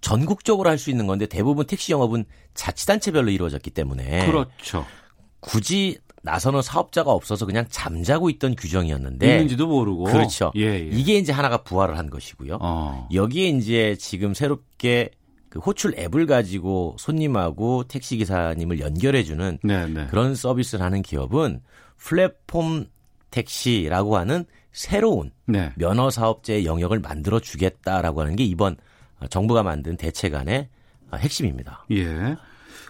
전국적으로 할 수 있는 건데 대부분 택시 영업은 자치단체별로 이루어졌기 때문에 그렇죠. 굳이 나서는 사업자가 없어서 그냥 잠자고 있던 규정이었는데 있는지도 모르고. 그렇죠. 예, 예. 이게 이제 하나가 부활을 한 것이고요. 어. 여기에 이제 지금 새롭게 그 호출 앱을 가지고 손님하고 택시 기사님을 연결해 주는 네, 네. 그런 서비스를 하는 기업은 플랫폼 택시라고 하는 새로운 네. 면허 사업자의 영역을 만들어 주겠다라고 하는 게 이번 정부가 만든 대책안의 핵심입니다. 예.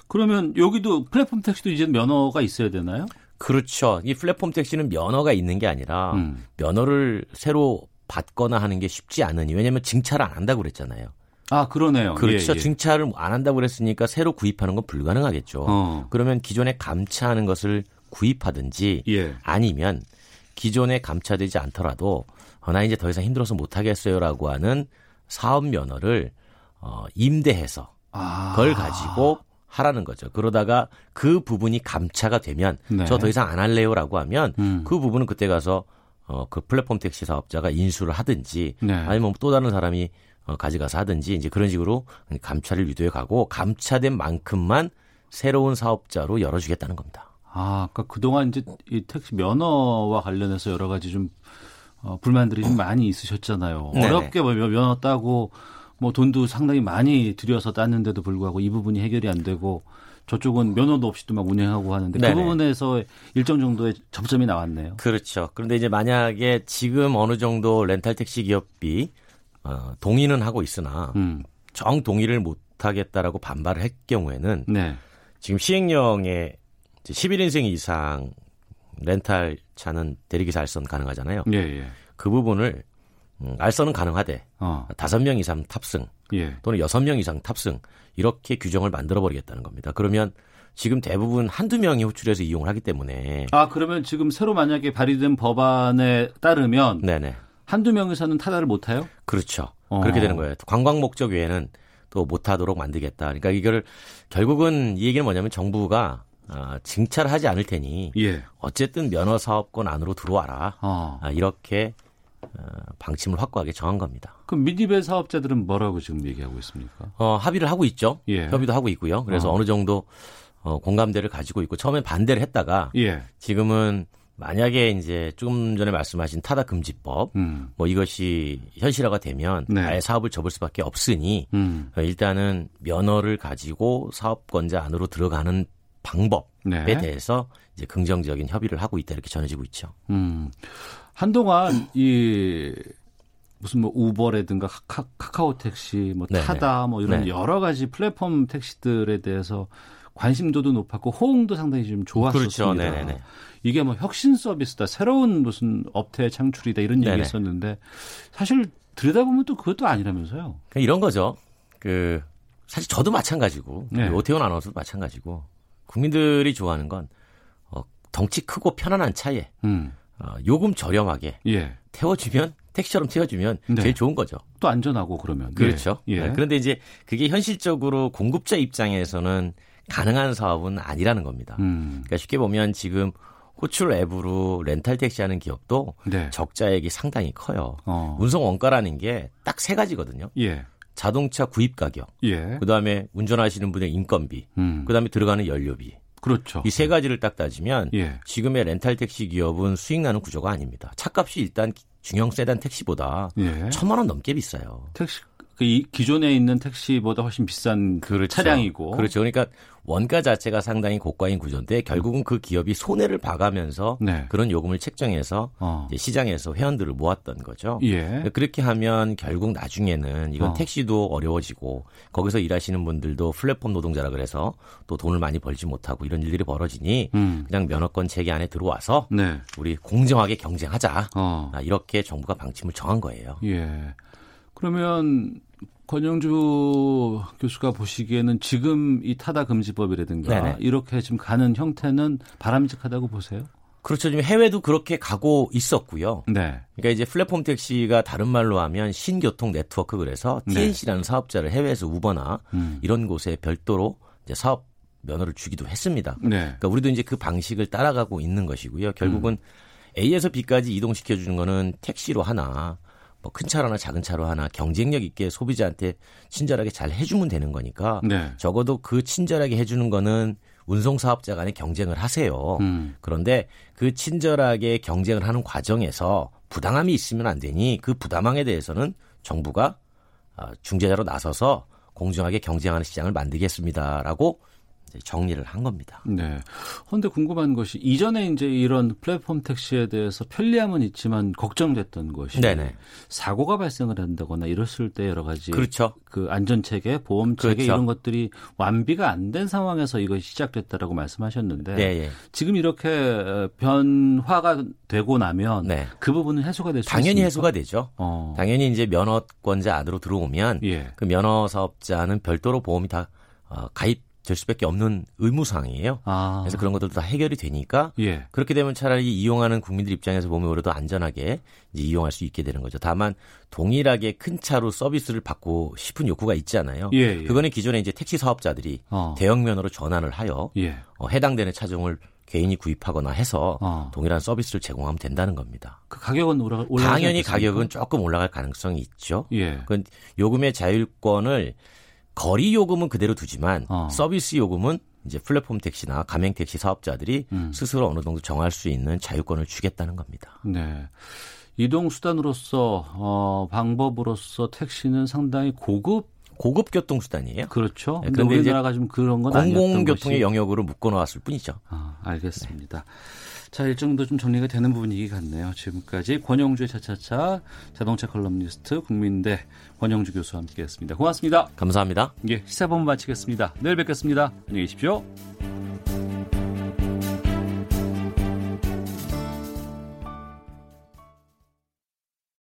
그러면 여기도 플랫폼 택시도 이제 면허가 있어야 되나요? 그렇죠. 이 플랫폼 택시는 면허가 있는 게 아니라 음. 면허를 새로 받거나 하는 게 쉽지 않으니 왜냐하면 증차를 안 한다고 그랬잖아요. 아, 그러네요. 그렇죠. 예, 예. 증차를 안 한다고 그랬으니까 새로 구입하는 건 불가능하겠죠. 어. 그러면 기존에 감차하는 것을 구입하든지 예. 아니면 기존에 감차되지 않더라도 어, 나 이제 더 이상 힘들어서 못 하겠어요라고 하는 사업 면허를 어, 임대해서 아. 그걸 가지고 하라는 거죠. 그러다가 그 부분이 감차가 되면 네. 저더 이상 안 할래요라고 하면 음. 그 부분은 그때 가서 어, 그 플랫폼 택시 사업자가 인수를 하든지 네. 아니면 또 다른 사람이 어, 가져가서 하든지 이제 그런 식으로 감차를 유도해 가고 감차된 만큼만 새로운 사업자로 열어주겠다는 겁니다. 아, 그러니까 그동안 이제 이 택시 면허와 관련해서 여러 가지 좀 어, 불만들이 좀 많이 있으셨잖아요. 네네. 어렵게 뭐 면허 따고 뭐 돈도 상당히 많이 들여서 땄는데도 불구하고 이 부분이 해결이 안 되고 저쪽은 면허도 없이도 막 운행하고 하는데 네네. 그 부분에서 일정 정도의 접점이 나왔네요. 그렇죠. 그런데 이제 만약에 지금 어느 정도 렌탈 택시 기업이 어, 동의는 하고 있으나 음. 정 동의를 못 하겠다라고 반발을 할 경우에는 네. 지금 시행령에 이제 11인승 이상 렌탈 차는 대리기사 알선 가능하잖아요. 예, 예. 그 부분을 음, 알선은 가능하되 어. 다섯 명 이상 탑승 예. 또는 여섯 명 이상 탑승 이렇게 규정을 만들어 버리겠다는 겁니다. 그러면 지금 대부분 한두 명이 호출해서 이용을 하기 때문에 아, 그러면 지금 새로 만약에 발의된 법안에 따르면 네네 한두 명에서는 타다를 못 타요? 그렇죠. 어. 그렇게 되는 거예요. 관광 목적 외에는 또 못 하도록 만들겠다. 그러니까 이거를 결국은 이 얘기는 뭐냐면 정부가 아, 증차를 하지 않을 테니 예. 어쨌든 면허 사업권 안으로 들어와라. 어. 아, 이렇게 어, 방침을 확고하게 정한 겁니다. 그럼 미디벨 사업자들은 뭐라고 지금 얘기하고 있습니까? 어, 합의를 하고 있죠. 예. 협의도 하고 있고요. 그래서 어. 어. 느 정도 어, 공감대를 가지고 있고 처음엔 반대를 했다가 예. 지금은 만약에 이제 조금 전에 말씀하신 타다 금지법 음. 뭐 이것이 현실화가 되면 네. 아예 사업을 접을 수밖에 없으니 음. 어, 일단은 면허를 가지고 사업권자 안으로 들어가는 방법에 네. 대해서 이제 긍정적인 협의를 하고 있다 이렇게 전해지고 있죠. 음. 한동안 이 무슨 뭐 우버라든가 카카, 카카오 택시, 뭐 네네. 타다 뭐 이런 네. 여러 가지 플랫폼 택시들에 대해서 관심도도 높았고 호응도 상당히 좀 좋았었습니다. 그렇죠. 이게 뭐 혁신 서비스다, 새로운 무슨 업태 창출이다 이런 네네. 얘기 했었는데 사실 들여다보면 또 그것도 아니라면서요. 그냥 이런 거죠. 그 사실 저도 마찬가지고 네. 오태훈 아나운서도 마찬가지고 국민들이 좋아하는 건 어, 덩치 크고 편안한 차에 음. 어, 요금 저렴하게 예. 태워주면 택시처럼 태워주면 네. 제일 좋은 거죠. 또 안전하고 그러면. 그렇죠. 예. 예. 네, 그런데 이제 그게 현실적으로 공급자 입장에서는 가능한 사업은 아니라는 겁니다. 음. 그러니까 쉽게 보면 지금 호출 앱으로 렌탈 택시 하는 기업도 네. 적자액이 상당히 커요. 어. 운송 원가라는 게 딱 세 가지거든요. 예. 자동차 구입 가격, 예. 그 다음에 운전하시는 분의 인건비, 음. 그 다음에 들어가는 연료비. 그렇죠. 이 세 가지를 딱 따지면 예. 지금의 렌탈 택시 기업은 수익 나는 구조가 아닙니다. 차값이 일단 중형 세단 택시보다 예. 천만 원 넘게 비싸요. 택시 그 이, 기존에 있는 택시보다 훨씬 비싼 그렇죠. 차량이고 그렇죠. 그러니까 원가 자체가 상당히 고가인 구조인데 결국은 그 기업이 손해를 봐가면서 네. 그런 요금을 책정해서 어. 시장에서 회원들을 모았던 거죠. 예. 그렇게 하면 결국 나중에는 이건 어. 택시도 어려워지고 거기서 일하시는 분들도 플랫폼 노동자라 그래서 또 돈을 많이 벌지 못하고 이런 일들이 벌어지니 음. 그냥 면허권 체계 안에 들어와서 네. 우리 공정하게 경쟁하자. 어. 아, 이렇게 정부가 방침을 정한 거예요. 예. 그러면 권영주 교수가 보시기에는 지금 이 타다 금지법이라든가 네네. 이렇게 지금 가는 형태는 바람직하다고 보세요? 그렇죠. 지금 해외도 그렇게 가고 있었고요. 네. 그러니까 이제 플랫폼 택시가 다른 말로 하면 신교통 네트워크 그래서 네. TNC라는 사업자를 해외에서 우버나 음. 이런 곳에 별도로 이제 사업 면허를 주기도 했습니다. 네. 그러니까 우리도 이제 그 방식을 따라가고 있는 것이고요. 결국은 음. A에서 B까지 이동시켜 주는 거는 택시로 하나 뭐 큰 차로 하나 작은 차로 하나 경쟁력 있게 소비자한테 친절하게 잘 해주면 되는 거니까 네. 적어도 그 친절하게 해주는 거는 운송 사업자 간에 경쟁을 하세요. 음. 그런데 그 친절하게 경쟁을 하는 과정에서 부당함이 있으면 안 되니 그 부당함에 대해서는 정부가 아, 중재자로 나서서 공정하게 경쟁하는 시장을 만들겠습니다라고 정리를 한 겁니다. 네. 그런데 궁금한 것이 이전에 이제 이런 플랫폼 택시에 대해서 편리함은 있지만 걱정됐던 것이 네네. 사고가 발생을 한다거나 이랬을 때 여러 가지 그렇죠. 그 안전 체계, 보험 체계 그렇죠. 이런 것들이 완비가 안 된 상황에서 이것이 시작됐다라고 말씀하셨는데 예, 예. 지금 이렇게 어, 변화가 되고 나면 네. 그 부분은 해소가 될수 있습니까? 당연히 해소가 되죠. 어. 당연히 이제 면허권자 안으로 들어오면 예. 그 면허 사업자는 별도로 보험이 다 어, 가입 될 수밖에 없는 의무 사항이에요. 아. 그래서 그런 것들도 다 해결이 되니까 예. 그렇게 되면 차라리 이용하는 국민들 입장에서 보면 오히려 더 안전하게 이제 이용할 수 있게 되는 거죠. 다만 동일하게 큰 차로 서비스를 받고 싶은 욕구가 있잖아요. 예, 예. 그거는 기존에 이제 택시 사업자들이 어. 대형 면허로 전환을 하여 예. 어, 해당되는 차종을 개인이 구입하거나 해서 어. 동일한 서비스를 제공하면 된다는 겁니다. 그 가격은 올라 당연히 가격은 조금 올라갈 가능성이 있죠. 예. 그 요금의 자율권을 거리 요금은 그대로 두지만 어. 서비스 요금은 이제 플랫폼 택시나 가맹 택시 사업자들이 음. 스스로 어느 정도 정할 수 있는 자율권을 주겠다는 겁니다. 네. 이동 수단으로서 어, 방법으로서 택시는 상당히 고급 고급 교통 수단이에요. 그렇죠. 네, 근데 그런데 우리나라가 지금 그런 건 공공교통의 영역으로 묶어 놓았을 뿐이죠. 아, 알겠습니다. 자, 일정도 좀 정리가 되는 부분이 같네요. 지금까지 권영주의 차차차 자동차 컬럼니스트 국민대 권용주 교수와 함께 했습니다. 고맙습니다. 감사합니다. 예, 시사본부 마치겠습니다. 내일 뵙겠습니다. 안녕히 계십시오.